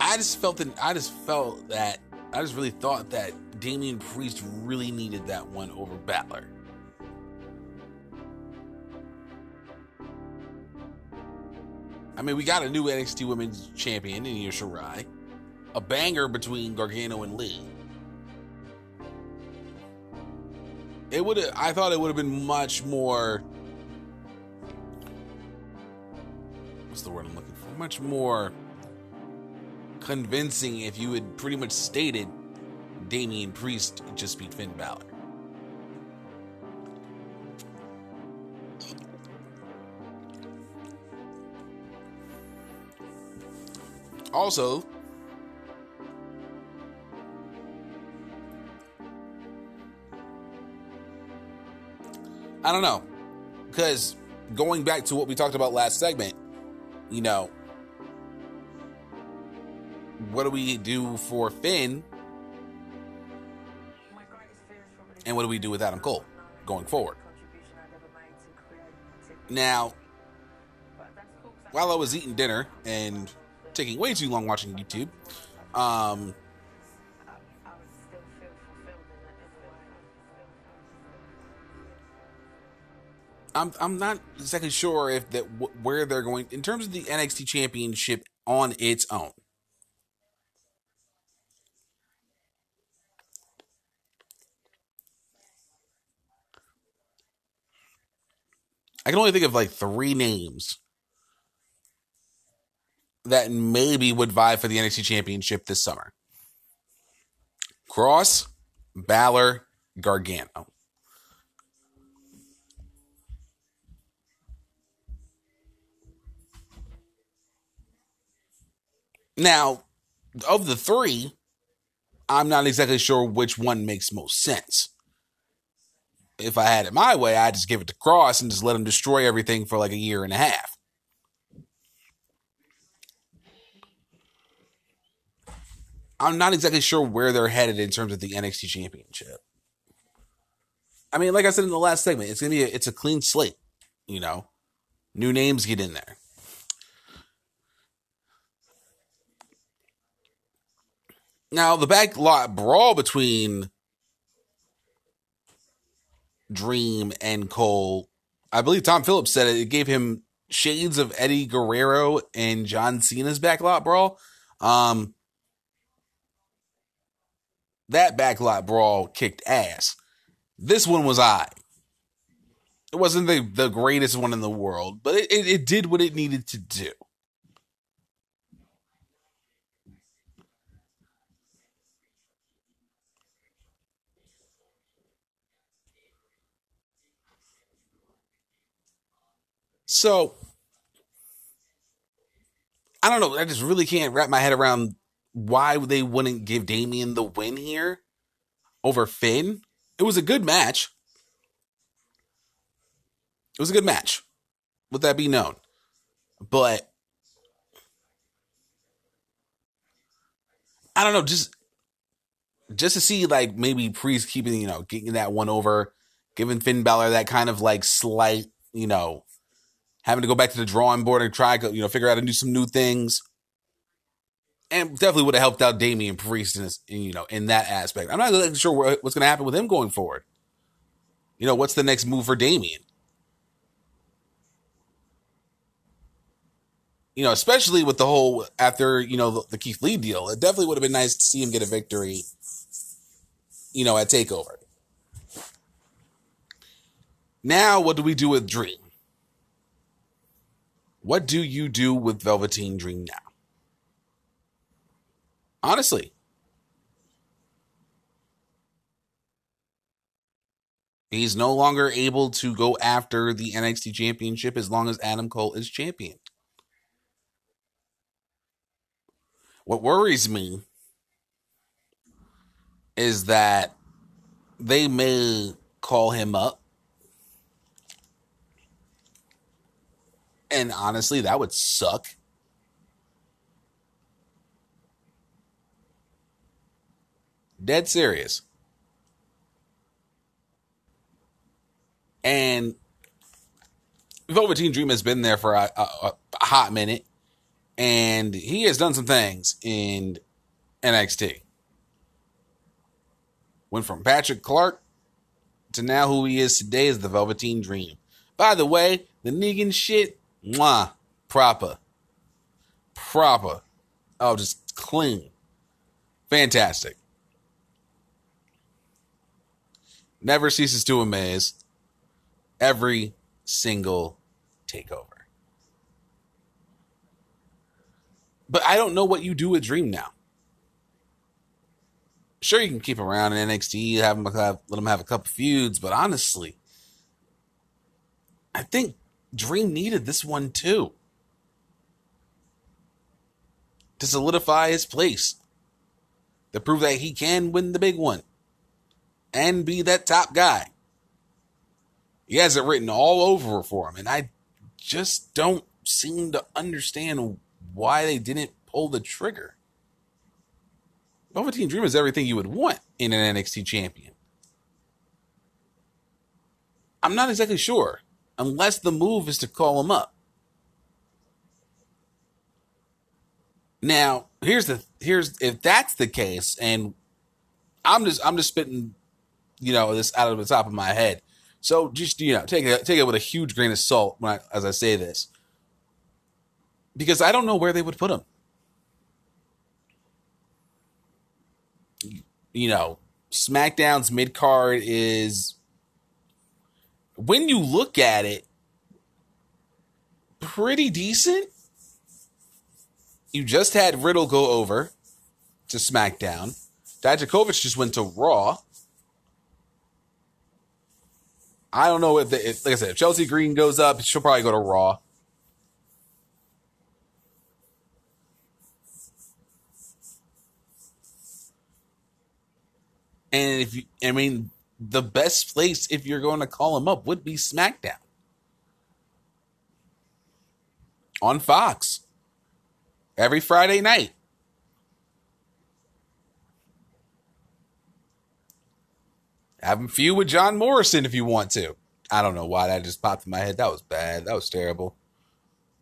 I just felt that I just felt that I just really thought that Damian Priest really needed that one over Balor. I mean, we got a new NXT Women's Champion in Io Shirai, a banger between Gargano and Lee. It would I thought it would have been much more what's the word I'm looking for? Much more convincing if you had pretty much stated Damian Priest just beat Finn Balor. Also, I don't know. Because going back to what we talked about last segment, you know, what do we do for Finn? And what do we do with Adam Cole going forward? Now, while I was eating dinner and taking way too long watching YouTube, um, I'm I'm not exactly sure if that where they're going in terms of the NXT Championship on its own. I can only think of like three names that maybe would vie for the NXT Championship this summer. Kross, Balor, Gargano. Now, of the three, I'm not exactly sure which one makes most sense. If I had it my way, I'd just give it to Kross and just let him destroy everything for like a year and a half. I'm not exactly sure where they're headed in terms of the NXT championship. I mean, like I said in the last segment, it's gonna be a, it's a clean slate, you know. New names get in there. Now, the backlot brawl between Dream and Cole, I believe Tom Phillips said it, it gave him shades of Eddie Guerrero and John Cena's backlot brawl. Um, that backlot brawl kicked ass. This one was I. It wasn't the, the greatest one in the world, but it, it, it did what it needed to do. So I don't know. I just really can't wrap my head around why they wouldn't give Damian the win here over Finn. It was a good match. It was a good match. Let that be known. But I don't know, just just to see like maybe Priest keeping, you know, getting that one over, giving Finn Balor that kind of like slight, you know, having to go back to the drawing board and try, you know, figure out and do some new things. And definitely would have helped out Damian Priest in, this, in you know, in that aspect. I'm not really sure what's going to happen with him going forward. You know, what's the next move for Damian? You know, especially with the whole after, you know, the, the Keith Lee deal, it definitely would have been nice to see him get a victory, you know, at TakeOver. Now, what do we do with Dream? What do you do with Velveteen Dream now? Honestly. He's no longer able to go after the NXT championship as long as Adam Cole is champion. What worries me is that they may call him up And honestly, that would suck. Dead serious. And Velveteen Dream has been there for a, a, a, hot minute, and he has done some things in NXT. Went from Patrick Clark to now who he is today is the Velveteen Dream. By the way, the Negan shit Mwah. Proper. Proper. Oh, just clean. Fantastic. Never ceases to amaze. Every single takeover. But I don't know what you do with Dream now. Sure, you can keep him around in NXT, have him have, let him have a couple feuds, but honestly, I think Dream needed this one too to solidify his place, to prove that he can win the big one and be that top guy. He has it written all over for him, and I just don't seem to understand why they didn't pull the trigger. Velveteen Dream is everything you would want in an NXT champion. I'm not exactly sure, unless the move is to call him up. Now, here's the here's if that's the case, and I'm just I'm just spitting, you know, this out of the top of my head. So just you know, take it take it with a huge grain of salt when I, as I say this, because I don't know where they would put him. You know, SmackDown's mid card is when you look at it, pretty decent. You just had Riddle go over to SmackDown. Dijakovic just went to Raw. I don't know if, the, if, like I said, if Chelsea Green goes up, she'll probably go to Raw. And if you, I mean, the best place if you're going to call him up would be SmackDown on Fox every Friday night. Have him feud with John Morrison if you want to. I don't know why that just popped in my head. That was bad. That was terrible.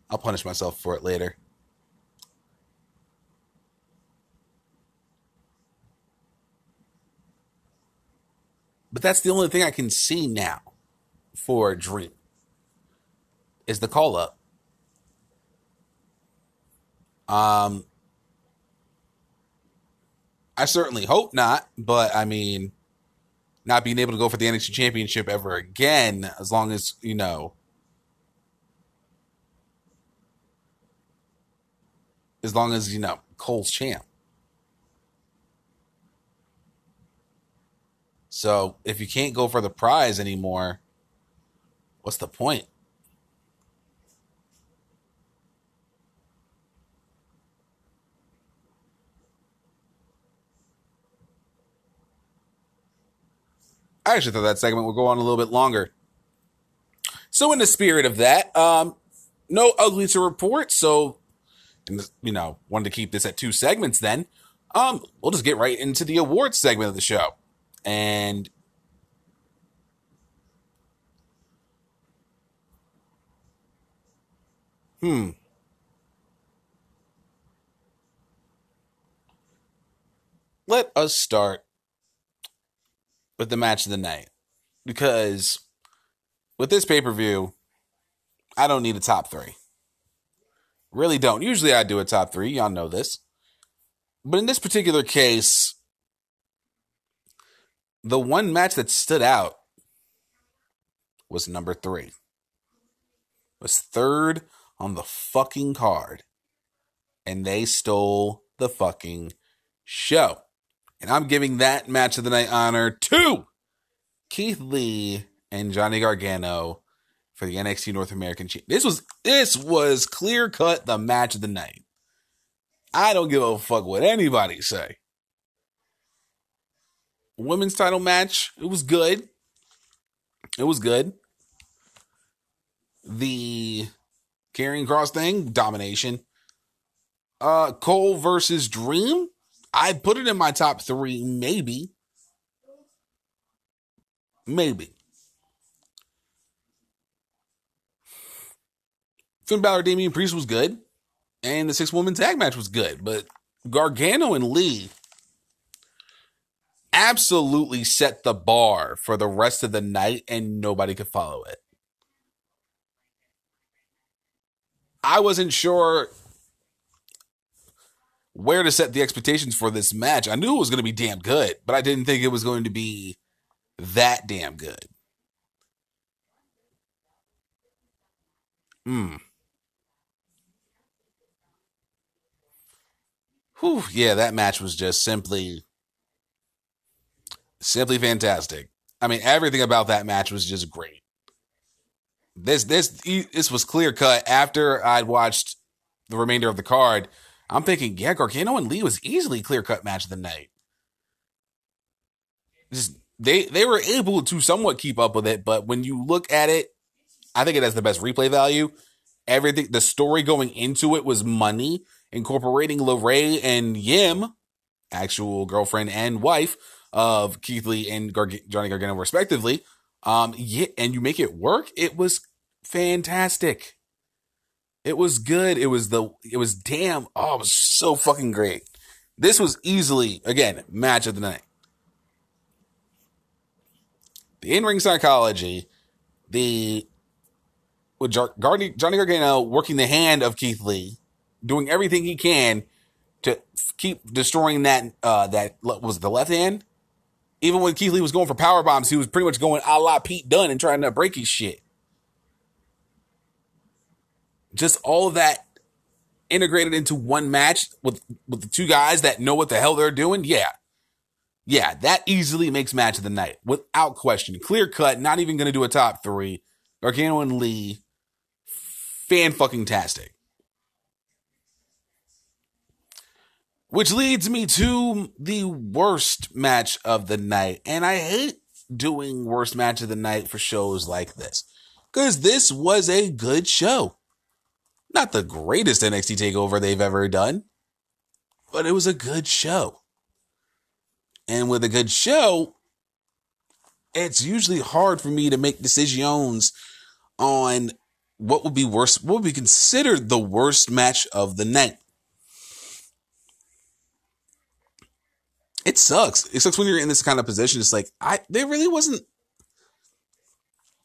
I'll punish myself for it later. But that's the only thing I can see now for a Dream is the call up. Um, I certainly hope not, but I mean, not being able to go for the NXT Championship ever again, as long as you know, as long as you know Cole's champ. So if you can't go for the prize anymore, what's the point? I actually thought that segment would go on a little bit longer. So, in the spirit of that, um, no ugly to report. So, you know, wanted to keep this at two segments. Then, um, we'll just get right into the awards segment of the show and hmm let us start with the match of the night because with this pay-per-view I don't need a top 3 really don't usually I do a top 3 y'all know this but in this particular case the one match that stood out was number three. Was third on the fucking card. And they stole the fucking show. And I'm giving that match of the night honor to Keith Lee and Johnny Gargano for the NXT North American Championship. This was this was clear cut the match of the night. I don't give a fuck what anybody say women's title match. It was good. It was good. The Karrion Kross thing, domination. Uh Cole versus Dream. I'd put it in my top three, maybe. Maybe. Finn Balor, Damian Priest was good. And the six woman tag match was good. But Gargano and Lee absolutely set the bar for the rest of the night and nobody could follow it. I wasn't sure where to set the expectations for this match. I knew it was going to be damn good, but I didn't think it was going to be that damn good. Hmm. Whew, yeah, that match was just simply simply fantastic. I mean, everything about that match was just great. This this this was clear cut after I'd watched the remainder of the card. I'm thinking, yeah, Gargano and Lee was easily clear cut match of the night. Just they they were able to somewhat keep up with it, but when you look at it, I think it has the best replay value. Everything the story going into it was money, incorporating LeRae and Yim actual girlfriend and wife of Keith Lee and Gar- Johnny Gargano, respectively. Um, yeah, and you make it work. It was fantastic. It was good. It was the. It was damn. Oh, it was so fucking great. This was easily again match of the night. The in-ring psychology, the with Jar- Johnny Gargano working the hand of Keith Lee, doing everything he can to keep destroying that uh that was the left hand. Even when Keith Lee was going for power bombs, he was pretty much going a la Pete Dunne and trying to break his shit. Just all that integrated into one match with with the two guys that know what the hell they're doing. Yeah. Yeah, that easily makes match of the night without question. Clear cut, not even going to do a top three. Gargano and Lee, fan fucking tastic. Which leads me to the worst match of the night. And I hate doing worst match of the night for shows like this. Because this was a good show. Not the greatest NXT takeover they've ever done, but it was a good show. And with a good show, it's usually hard for me to make decisions on what would be worst, what would be considered the worst match of the night. It sucks. It sucks when you're in this kind of position. It's like I, there really wasn't.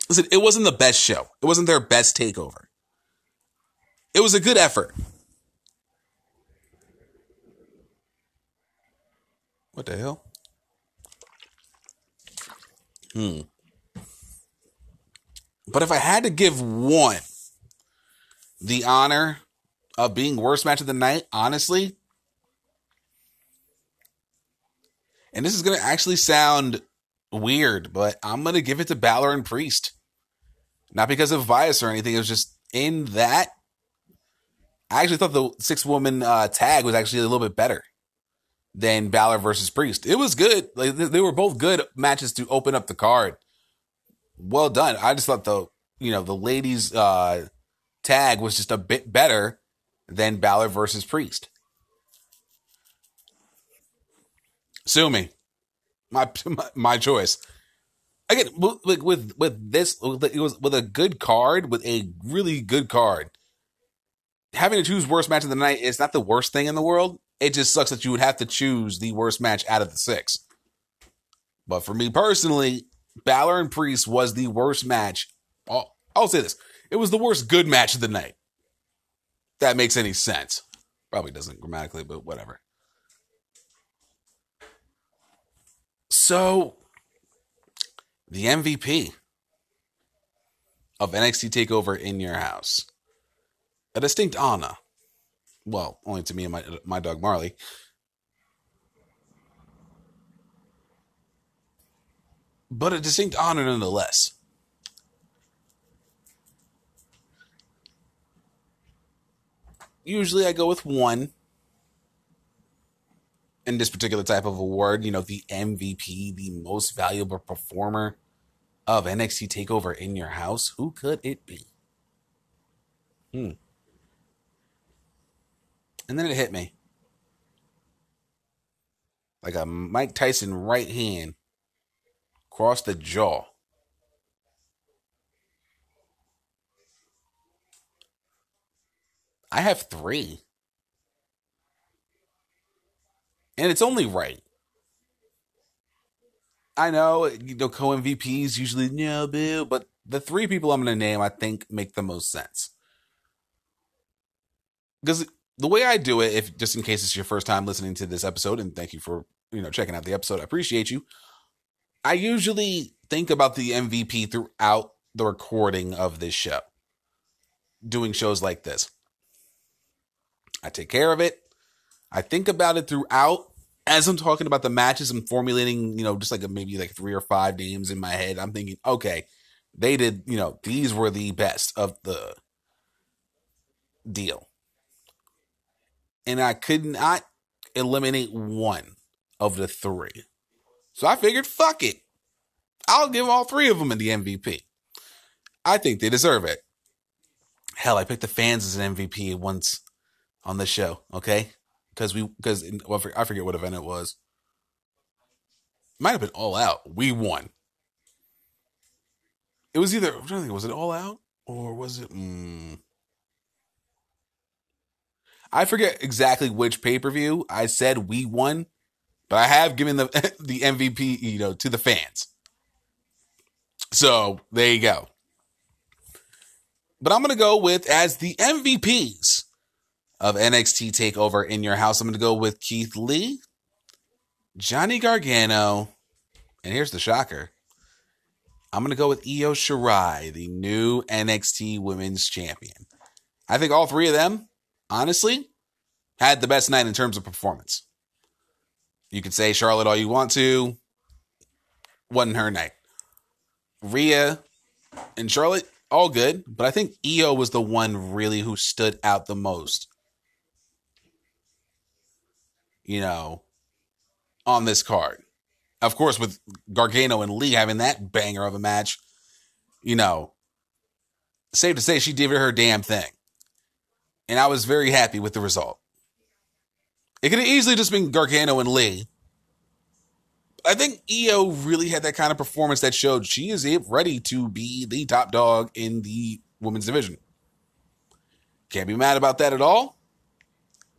Listen, it wasn't the best show. It wasn't their best takeover. It was a good effort. What the hell? Hmm. But if I had to give one the honor of being worst match of the night, honestly, and this is going to actually sound weird, but I'm going to give it to Balor and Priest. Not because of bias or anything. It was just in that. I actually thought the six woman uh, tag was actually a little bit better than Balor versus Priest. It was good. Like they were both good matches to open up the card. Well done. I just thought the you know the ladies uh, tag was just a bit better than Balor versus Priest. Sue me. My my, my choice. Again, with with, with this, it was with a good card, with a really good card. Having to choose worst match of the night is not the worst thing in the world. It just sucks that you would have to choose the worst match out of the six. But for me personally, Balor and Priest was the worst match. I'll, I'll say this: it was the worst good match of the night. That makes any sense? Probably doesn't grammatically, but whatever. So, the MVP of NXT Takeover in your house, a distinct honor. Well, only to me and my my dog Marley. But a distinct honor nonetheless. Usually I go with one in this particular type of award, you know, the MVP, the most valuable performer of NXT TakeOver in your house. Who could it be? Hmm. And then it hit me. Like a Mike Tyson right hand across the jaw. I have three. And it's only right. I know, you know, co MVPs usually, no, boo, but the three people I'm going to name, I think, make the most sense. Because the way I do it, if just in case it's your first time listening to this episode, and thank you for, you know, checking out the episode, I appreciate you. I usually think about the MVP throughout the recording of this show, doing shows like this. I take care of it. I think about it throughout as I'm talking about the matches. I'm formulating, you know, just like a, maybe like three or five names in my head. I'm thinking, okay, they did, you know, these were the best of the deal. And I could not eliminate one of the three. So I figured, fuck it. I'll give all three of them the MVP. I think they deserve it. Hell, I picked the fans as an MVP once on the show. Okay. because we because well, I forget what event it was. Might have been All Out. We won. It was either trying to think, was it All Out or was it? Mm, I forget exactly which pay per view I said we won, but I have given the the MVP, you know, to the fans. So there you go. But I'm gonna go with as the MVPs of NXT Takeover in your house. I'm gonna go with Keith Lee, Johnny Gargano, and here's the shocker. I'm gonna go with Io Shirai, the new NXT Women's Champion. I think all three of them, honestly, had the best night in terms of performance. You could say Charlotte all you want to. Wasn't her night. Rhea and Charlotte, all good, but I think Io was the one really who stood out the most. You know, on this card. Of course, with Gargano and Lee having that banger of a match, you know, safe to say she did her damn thing. And I was very happy with the result. It could have easily just been Gargano and Lee. I think Io really had that kind of performance that showed she is ready to be the top dog in the women's division. Can't be mad about that at all.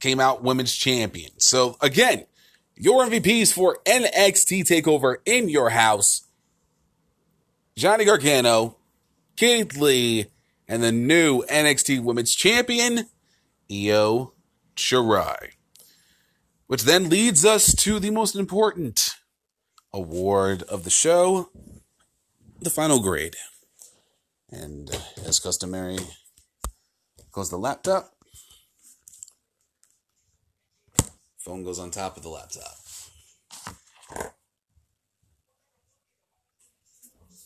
Came out women's champion. So again, your MVPs for NXT Takeover in your house: Johnny Gargano, Keith Lee, and the new NXT Women's Champion, Io Shirai. Which then leads us to the most important award of the show, the final grade. And as customary, goes the laptop. Phone goes on top of the laptop.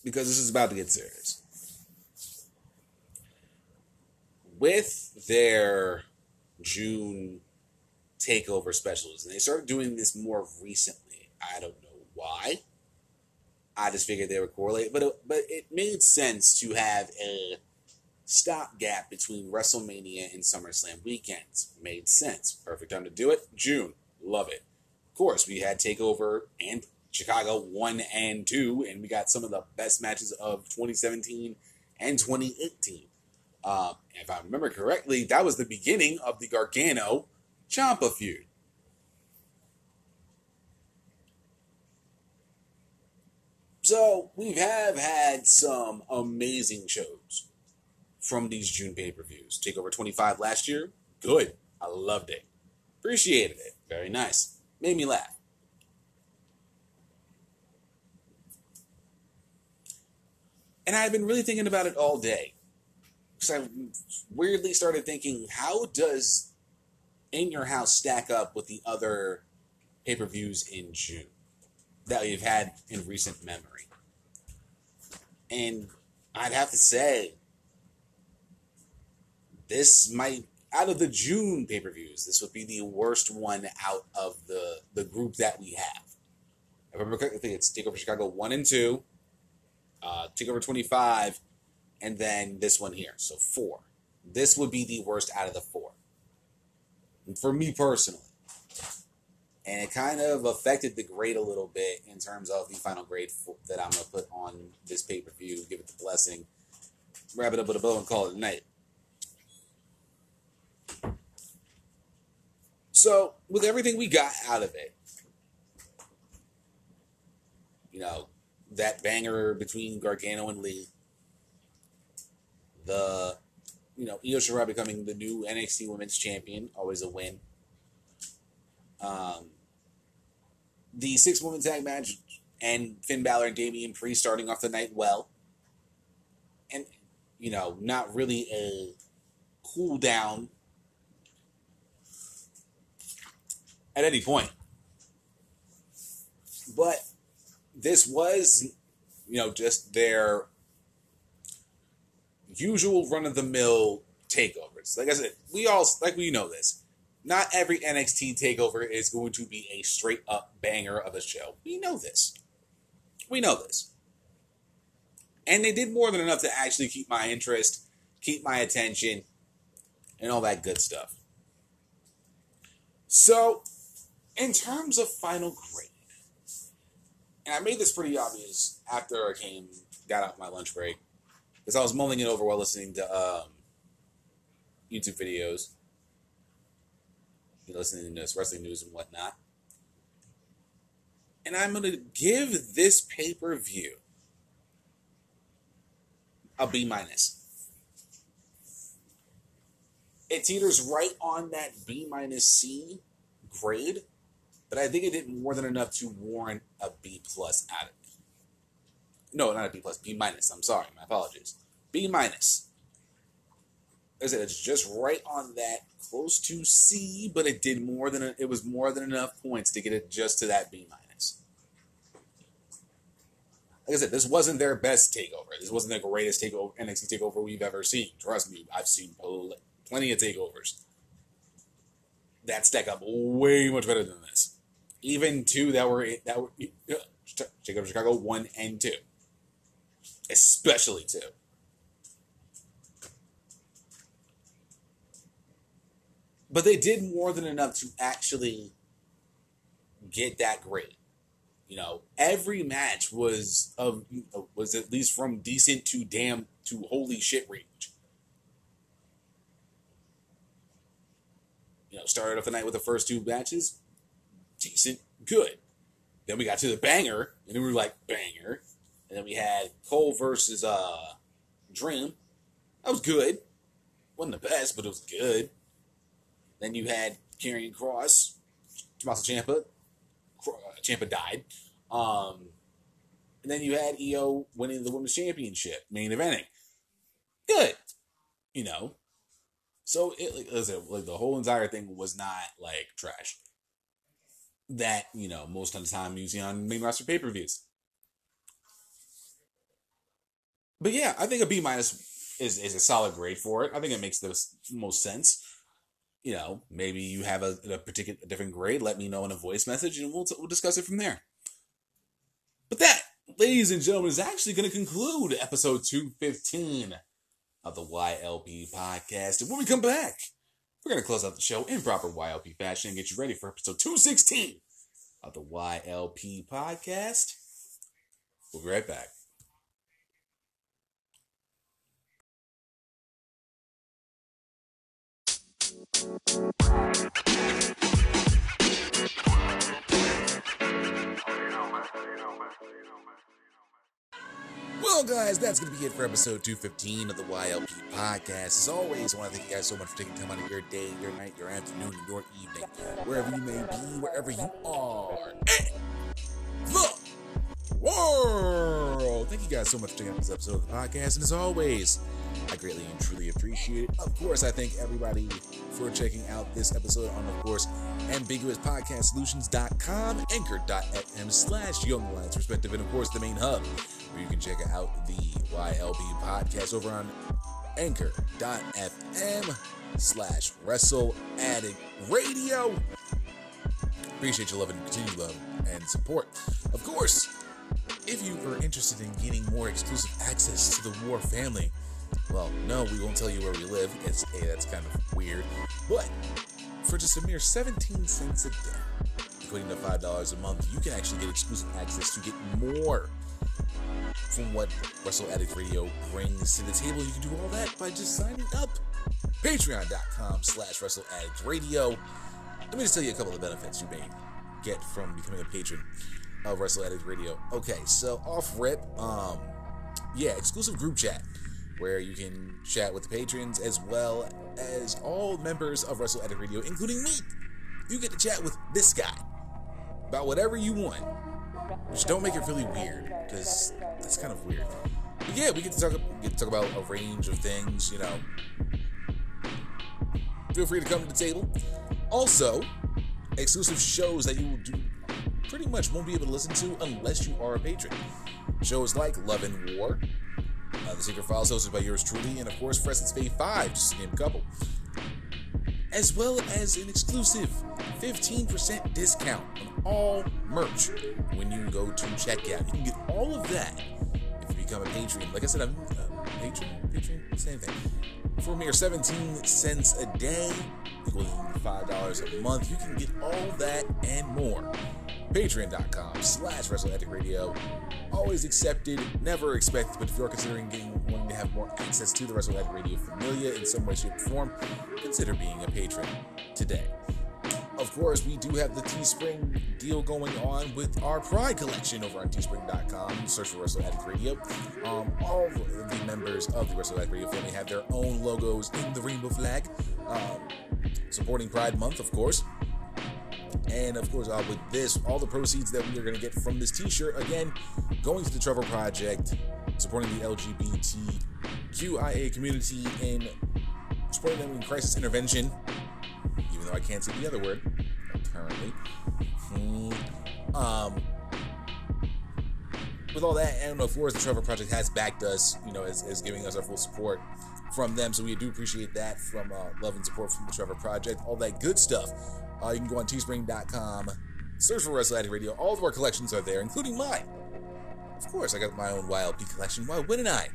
Because this is about to get serious. With their June takeover specials, and they started doing this more recently. I don't know why. I just figured they were correlated, but it, but it made sense to have a stopgap between WrestleMania and SummerSlam weekends. Made sense. Perfect time to do it. June. Love it. Of course, we had Takeover and Chicago 1 and 2, and we got some of the best matches of 2017 and 2018. Um, if I remember correctly, that was the beginning of the Gargano Ciampa feud. So we have had some amazing shows from these June pay per views. Takeover 25 last year, good. I loved it. Appreciated it. Very nice. Made me laugh. And I've been really thinking about it all day. I weirdly started thinking, how does In Your House stack up with the other pay per views in June that we've had in recent memory? And I'd have to say, this might out of the June pay per views, this would be the worst one out of the the group that we have. I remember correctly, it's Takeover Chicago one and two, uh, Takeover twenty five, and then this one here. So four. This would be the worst out of the four. For me personally. And it kind of affected the grade a little bit in terms of the final grade for, that I'm going to put on this pay per view, give it the blessing, wrap it up with a bow, and call it a night. So, with everything we got out of it, you know, that banger between Gargano and Lee, the, you know, Io Shirai becoming the new NXT Women's Champion, always a win. Um, the six woman tag match and Finn Balor and Damian Priest starting off the night well. And, you know, not really a cool down at any point. But this was, you know, just their usual run of the mill takeovers. Like I said, we all like we know this. Not every NXT takeover is going to be a straight up banger of a show. We know this. We know this. And they did more than enough to actually keep my interest, keep my attention, and all that good stuff. So, in terms of final grade, and I made this pretty obvious after I came, got out my lunch break, because I was mulling it over while listening to um, YouTube videos, listening to wrestling news and whatnot. And I'm going to give this pay per view a B minus. It teeters right on that B minus C grade, but I think it did more than enough to warrant a B plus out of it. No, not a B plus, B minus. I'm sorry, my apologies. B minus. I said, it's just right on that, close to C, but it did more than it was more than enough points to get it just to that B minus like I said, this wasn't their best takeover. This wasn't the greatest takeover NXT takeover we've ever seen. Trust me, I've seen plenty of takeovers that stack up way much better than this. Even two that were that were uh, Takeover Chicago one and two, especially two. But they did more than enough to actually get that great. You know, every match was of was at least from decent to damn to holy shit range. You know, started off the night with the first two matches, decent, good. Then we got to the banger, and then we were like banger, and then we had Cole versus uh Dream. That was good. wasn't the best, but it was good. Then you had Karrion Kross, Tommaso Ciampa. Ciampa died. Um, and then you had Io winning the women's championship, main eventing. Good, you know. So it like, like the whole entire thing was not like trash. That you know most of the time you see on main roster pay per views. But yeah, I think a B minus is is a solid grade for it. I think it makes the most sense you know, maybe you have a, a particular a different grade. Let me know in a voice message, and we'll we'll discuss it from there. But that, ladies and gentlemen, is actually going to conclude episode two fifteen of the YLP podcast. And when we come back, we're going to close out the show in proper YLP fashion and get you ready for episode two sixteen of the YLP podcast. We'll be right back. Well, guys, that's going to be it for episode 215 of the YLP podcast. As always, I want to thank you guys so much for taking time out of your day, your night, your afternoon, and your evening, wherever you may be, wherever you are. And world. Thank you guys so much for checking out this episode of the podcast. And as always, I greatly and truly appreciate it. Of course, I thank everybody for checking out this episode on, of course, ambiguouspodcastsolutions.com, anchor.fm slash Young Lions Perspective, and of course, the main hub, where you can check out the YLP podcast over on anchor.fm slash Wrestle Addict Radio. Appreciate your love and continued love and support. Of course, if you are interested in getting more exclusive access to the War family, well, no, we won't tell you where we live. It's hey, that's kind of weird. But for just a mere 17 cents a day, equating to $5 a month, you can actually get exclusive access to get more from what Wrestle Addict Radio brings to the table. You can do all that by just signing up. Patreon.com slash Wrestle Addict Radio. Let me just tell you a couple of benefits you may get from becoming a patron of Wrestle Addict Radio. Okay, so off rip, um, yeah, exclusive group chat where you can chat with the patrons as well as all members of Wrestle Addict Radio, including me. You get to chat with this guy about whatever you want. Just don't make it really weird, because that's kind of weird. But yeah, we get to talk. get to talk about a range of things. You know, feel free to come to the table. Also, exclusive shows that you will do pretty much won't be able to listen to unless you are a patron. Shows like Love and War, uh, The Secret Files, hosted by yours truly, and of course, Fresno's Fave 5, just to name a couple. As well as an exclusive 15% discount on all merch when you go to checkout. You can get all of that if you become a patron. Like I said, I'm a uh, patron, patron, same thing. For mere 17 cents a day, equaling $5 a month, you can get all that and more. Patreon.com slash Radio. Always accepted, never expected, but if you're considering getting wanting to have more access to the Wrestle Addict Radio familia in some way, shape, or form, consider being a patron today. Of course, we do have the Teespring deal going on with our Pride collection over on teespring.com. Search for Wrestle Addict Radio. Um, all the members of the Wrestle Radio family have their own logos in the rainbow flag, um, supporting Pride Month, of course. And of course, uh, with this, all the proceeds that we are going to get from this T-shirt, again, going to the Trevor Project, supporting the LGBTQIA community and supporting them in crisis intervention. Even though I can't say the other word, apparently. Hmm. Um, with all that, and of course, the Trevor Project has backed us, you know, as giving us our full support from them. So we do appreciate that from uh, love and support from the Trevor Project, all that good stuff. Uh, you can go on teespring.com, search for Wrestle Addict Radio. All of our collections are there, including mine. Of course, I got my own YLP collection. Why wouldn't I?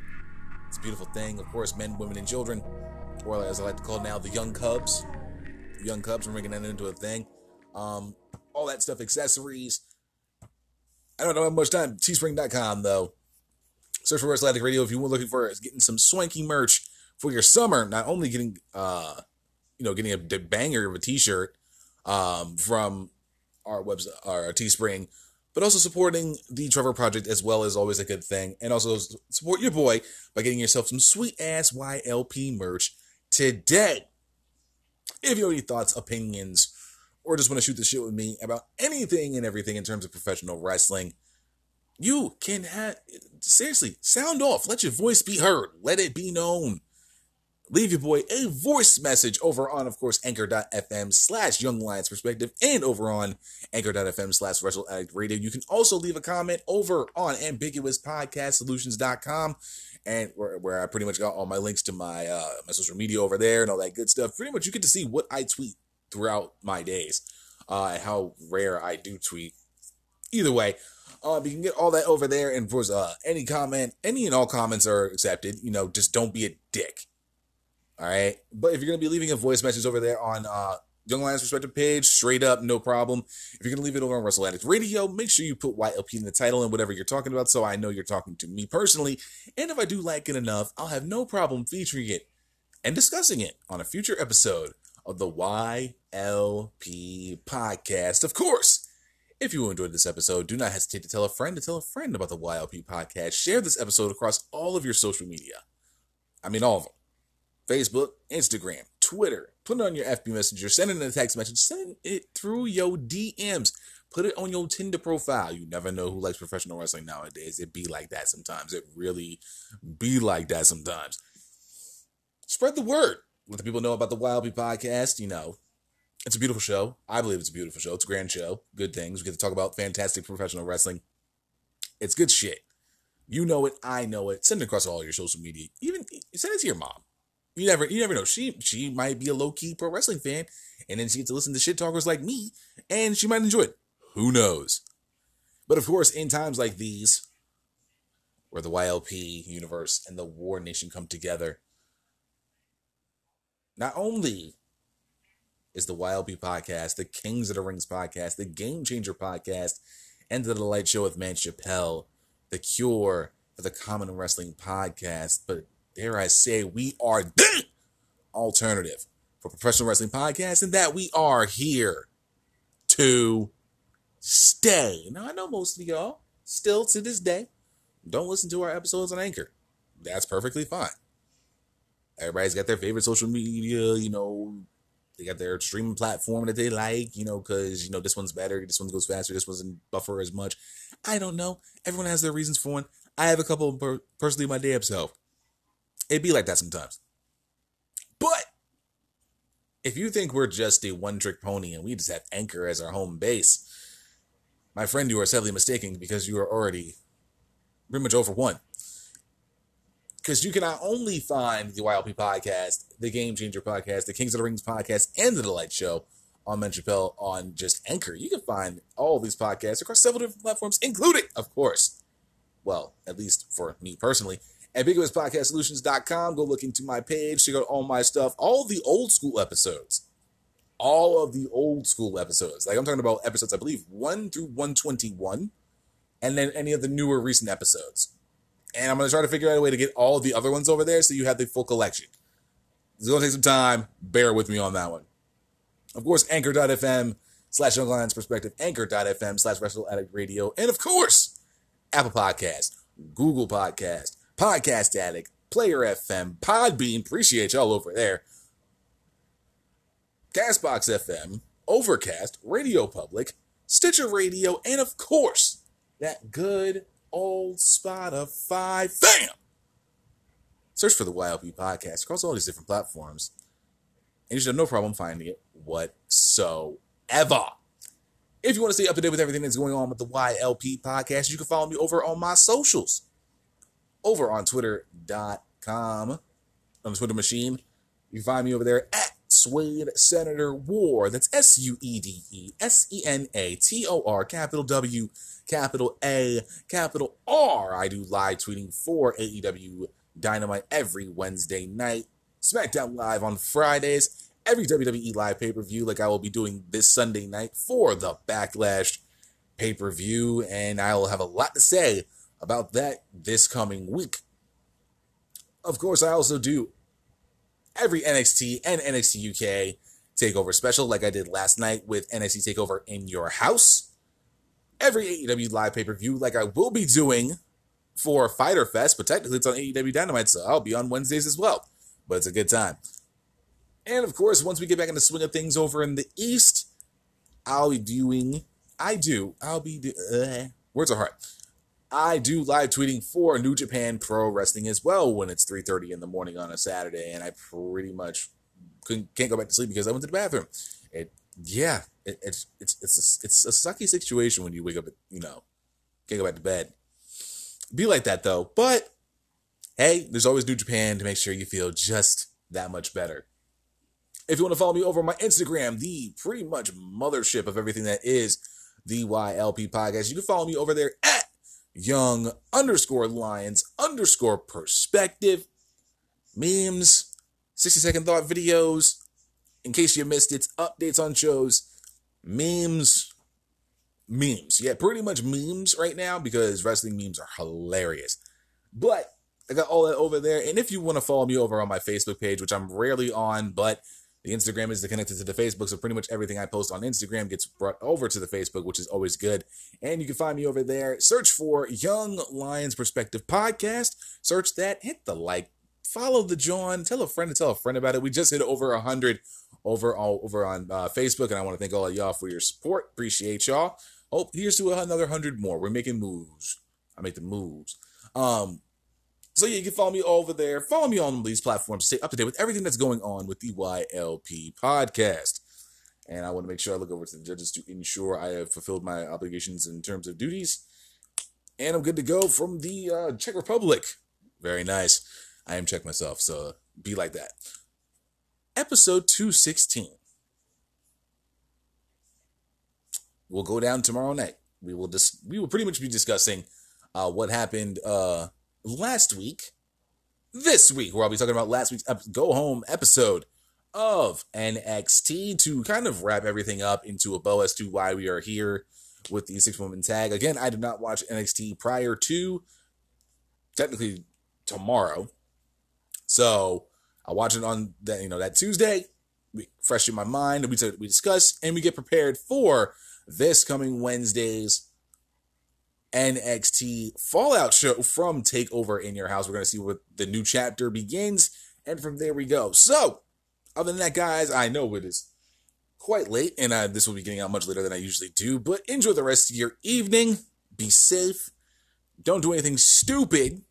It's a beautiful thing. Of course, men, women, and children, or as I like to call now, the young cubs. The young cubs, we're making that into a thing. Um, all that stuff, accessories. I don't know how much time. Teespring.com, though. Search for Wrestle Addict Radio if you were looking for getting some swanky merch for your summer. Not only getting, uh, you know, getting a banger of a t-shirt, um, from our website, our Teespring, but also supporting the Trevor Project as well is always a good thing. And also support your boy by getting yourself some sweet ass YLP merch today. If you have any thoughts, opinions, or just want to shoot the shit with me about anything and everything in terms of professional wrestling, you can have seriously sound off. Let your voice be heard. Let it be known leave your boy a voice message over on, of course, anchor.fm slash Young Lions Perspective and over on anchor.fm slash Wrestle Addict Radio. You can also leave a comment over on ambiguouspodcastsolutions.com and where, where I pretty much got all my links to my uh, my social media over there and all that good stuff. Pretty much you get to see what I tweet throughout my days, uh, and how rare I do tweet. Either way, uh, you can get all that over there. And for uh, any comment, any and all comments are accepted. You know, just don't be a dick. All right. But if you're going to be leaving a voice message over there on uh, Young Lions Perspective page, straight up, no problem. If you're going to leave it over on Wrestle Addict Radio, make sure you put YLP in the title and whatever you're talking about so I know you're talking to me personally. And if I do like it enough, I'll have no problem featuring it and discussing it on a future episode of the YLP podcast. Of course, if you enjoyed this episode, do not hesitate to tell a friend to tell a friend about the YLP podcast. Share this episode across all of your social media. I mean, all of them. Facebook, Instagram, Twitter. Put it on your FB Messenger. Send it in a text message. Send it through your DMs. Put it on your Tinder profile. You never know who likes professional wrestling nowadays. It be like that sometimes. It really be like that sometimes. Spread the word. Let the people know about the YLP podcast. You know, it's a beautiful show. I believe it's a beautiful show. It's a grand show. Good things. We get to talk about fantastic professional wrestling. It's good shit. You know it. I know it. Send it across all your social media. Even send it to your mom. You never, you never know. She, she might be a low key pro wrestling fan, and then she gets to listen to shit talkers like me, and she might enjoy it. Who knows? But of course, in times like these, where the YLP universe and the War Nation come together, not only is the YLP podcast, the Kings of the Rings podcast, the Game Changer podcast, and the Delight Show with Man Chappelle, the Cure for the Common Wrestling podcast, but dare I say, we are the alternative for professional wrestling podcasts, and that we are here to stay. Now, I know most of y'all still to this day don't listen to our episodes on Anchor. That's perfectly fine. Everybody's got their favorite social media, you know, they got their streaming platform that they like, you know, because, you know, this one's better, this one goes faster, this one doesn't buffer as much. I don't know. Everyone has their reasons for one. I have a couple per- personally my damn self. It be like that sometimes. But if you think we're just a one trick pony and we just have Anchor as our home base, my friend, you are sadly mistaken because you are already pretty much over one. Because you can not only find the YLP podcast, the Game Changer podcast, the Kings of the Rings podcast, and the Delight Show on Ben Chappelle on just Anchor. You can find all these podcasts across several different platforms, including, of course, well, at least for me personally, ambiguouspodcastsolutions.com. Go look into my page, check out all my stuff, all the old school episodes. All of the old school episodes. Like I'm talking about episodes, I believe, 1 through 121, and then any of the newer recent episodes. And I'm going to try to figure out a way to get all the other ones over there so you have the full collection. It's going to take some time. Bear with me on that one. Of course, anchor.fm slash Young Lions Perspective, anchor.fm slash Wrestle Addict Radio, and of course, Apple Podcast, Google Podcast, Podcast Addict, Player FM, Podbean, appreciate y'all over there, Castbox FM, Overcast, Radio Public, Stitcher Radio, and of course, that good old Spotify fam. Search for the YLP podcast across all these different platforms, and you should have no problem finding it whatsoever. If you want to stay up to date with everything that's going on with the YLP podcast, you can follow me over on my socials. Over on twitter.com, on the Twitter machine. You find me over there at Suede Senator War. That's S U E D E S E N A T O R, capital W, capital A, capital R. I do live tweeting for AEW Dynamite every Wednesday night, SmackDown Live on Fridays, every WWE Live pay per view, like I will be doing this Sunday night for the Backlash pay per view. And I will have a lot to say about that this coming week. Of course, I also do every NXT and NXT UK takeover special, like I did last night with NXT Takeover in Your House. Every AEW live pay per view, like I will be doing for Fighter Fest, but technically it's on AEW Dynamite, so I'll be on Wednesdays as well. But it's a good time. And of course, once we get back in the swing of things over in the East, I'll be doing, I do, I'll be, do, uh, words are hard. I do live tweeting for New Japan Pro Wrestling as well when it's 3.30 in the morning on a Saturday, and I pretty much couldn't, can't go back to sleep because I went to the bathroom. It, yeah, it, it's, it's, it's, a, it's a sucky situation when you wake up, at, you know, can't go back to bed. Be like that though, but hey, there's always New Japan to make sure you feel just that much better. If you want to follow me over on my Instagram, the pretty much mothership of everything that is the YLP podcast, you can follow me over there at young underscore lions underscore perspective memes 60 second thought videos. In case you missed it updates on shows memes memes. Yeah pretty much memes right now because wrestling memes are hilarious. But i got all that over there. And if you want to follow me over on my facebook page which i'm rarely on but the Instagram is connected to the Facebook, so pretty much everything I post on Instagram gets brought over to the Facebook, which is always good. And you can find me over there. Search for Young Lions Perspective Podcast. Search that, hit the like, follow the John, tell a friend to tell a friend about it. We just hit over a hundred over all over on uh, Facebook, and I want to thank all of y'all for your support. Appreciate y'all. Oh, here's to another hundred more. We're making moves. I make the moves. Um, so yeah, you can follow me over there. Follow me on these platforms. Stay up to date with everything that's going on with the YLP podcast. And I want to make sure I look over to the judges to ensure I have fulfilled my obligations in terms of duties. And I'm good to go from the uh, Czech Republic. Very nice. I am Czech myself, so be like that. Episode 216 We'll go down tomorrow night. We will dis- we will pretty much be discussing uh, what happened uh, last week, this week, where I'll be talking about last week's go home episode of NXT to kind of wrap everything up into a bow as to why we are here with the six woman tag. Again, I did not watch NXT prior to technically tomorrow. So I watch it on that, you know, that Tuesday. We fresh in my mind, we we discuss and we get prepared for this coming Wednesday's NXT Fallout show from Takeover in Your House. We're going to see what the new chapter begins, and from there we go. So, other than that, guys, I know it is quite late, and uh, this will be getting out much later than I usually do, but enjoy the rest of your evening. Be safe. Don't do anything stupid,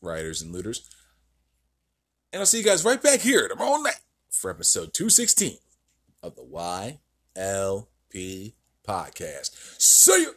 rioters and looters. And I'll see you guys right back here tomorrow night for episode 216 of the YLP podcast. See you!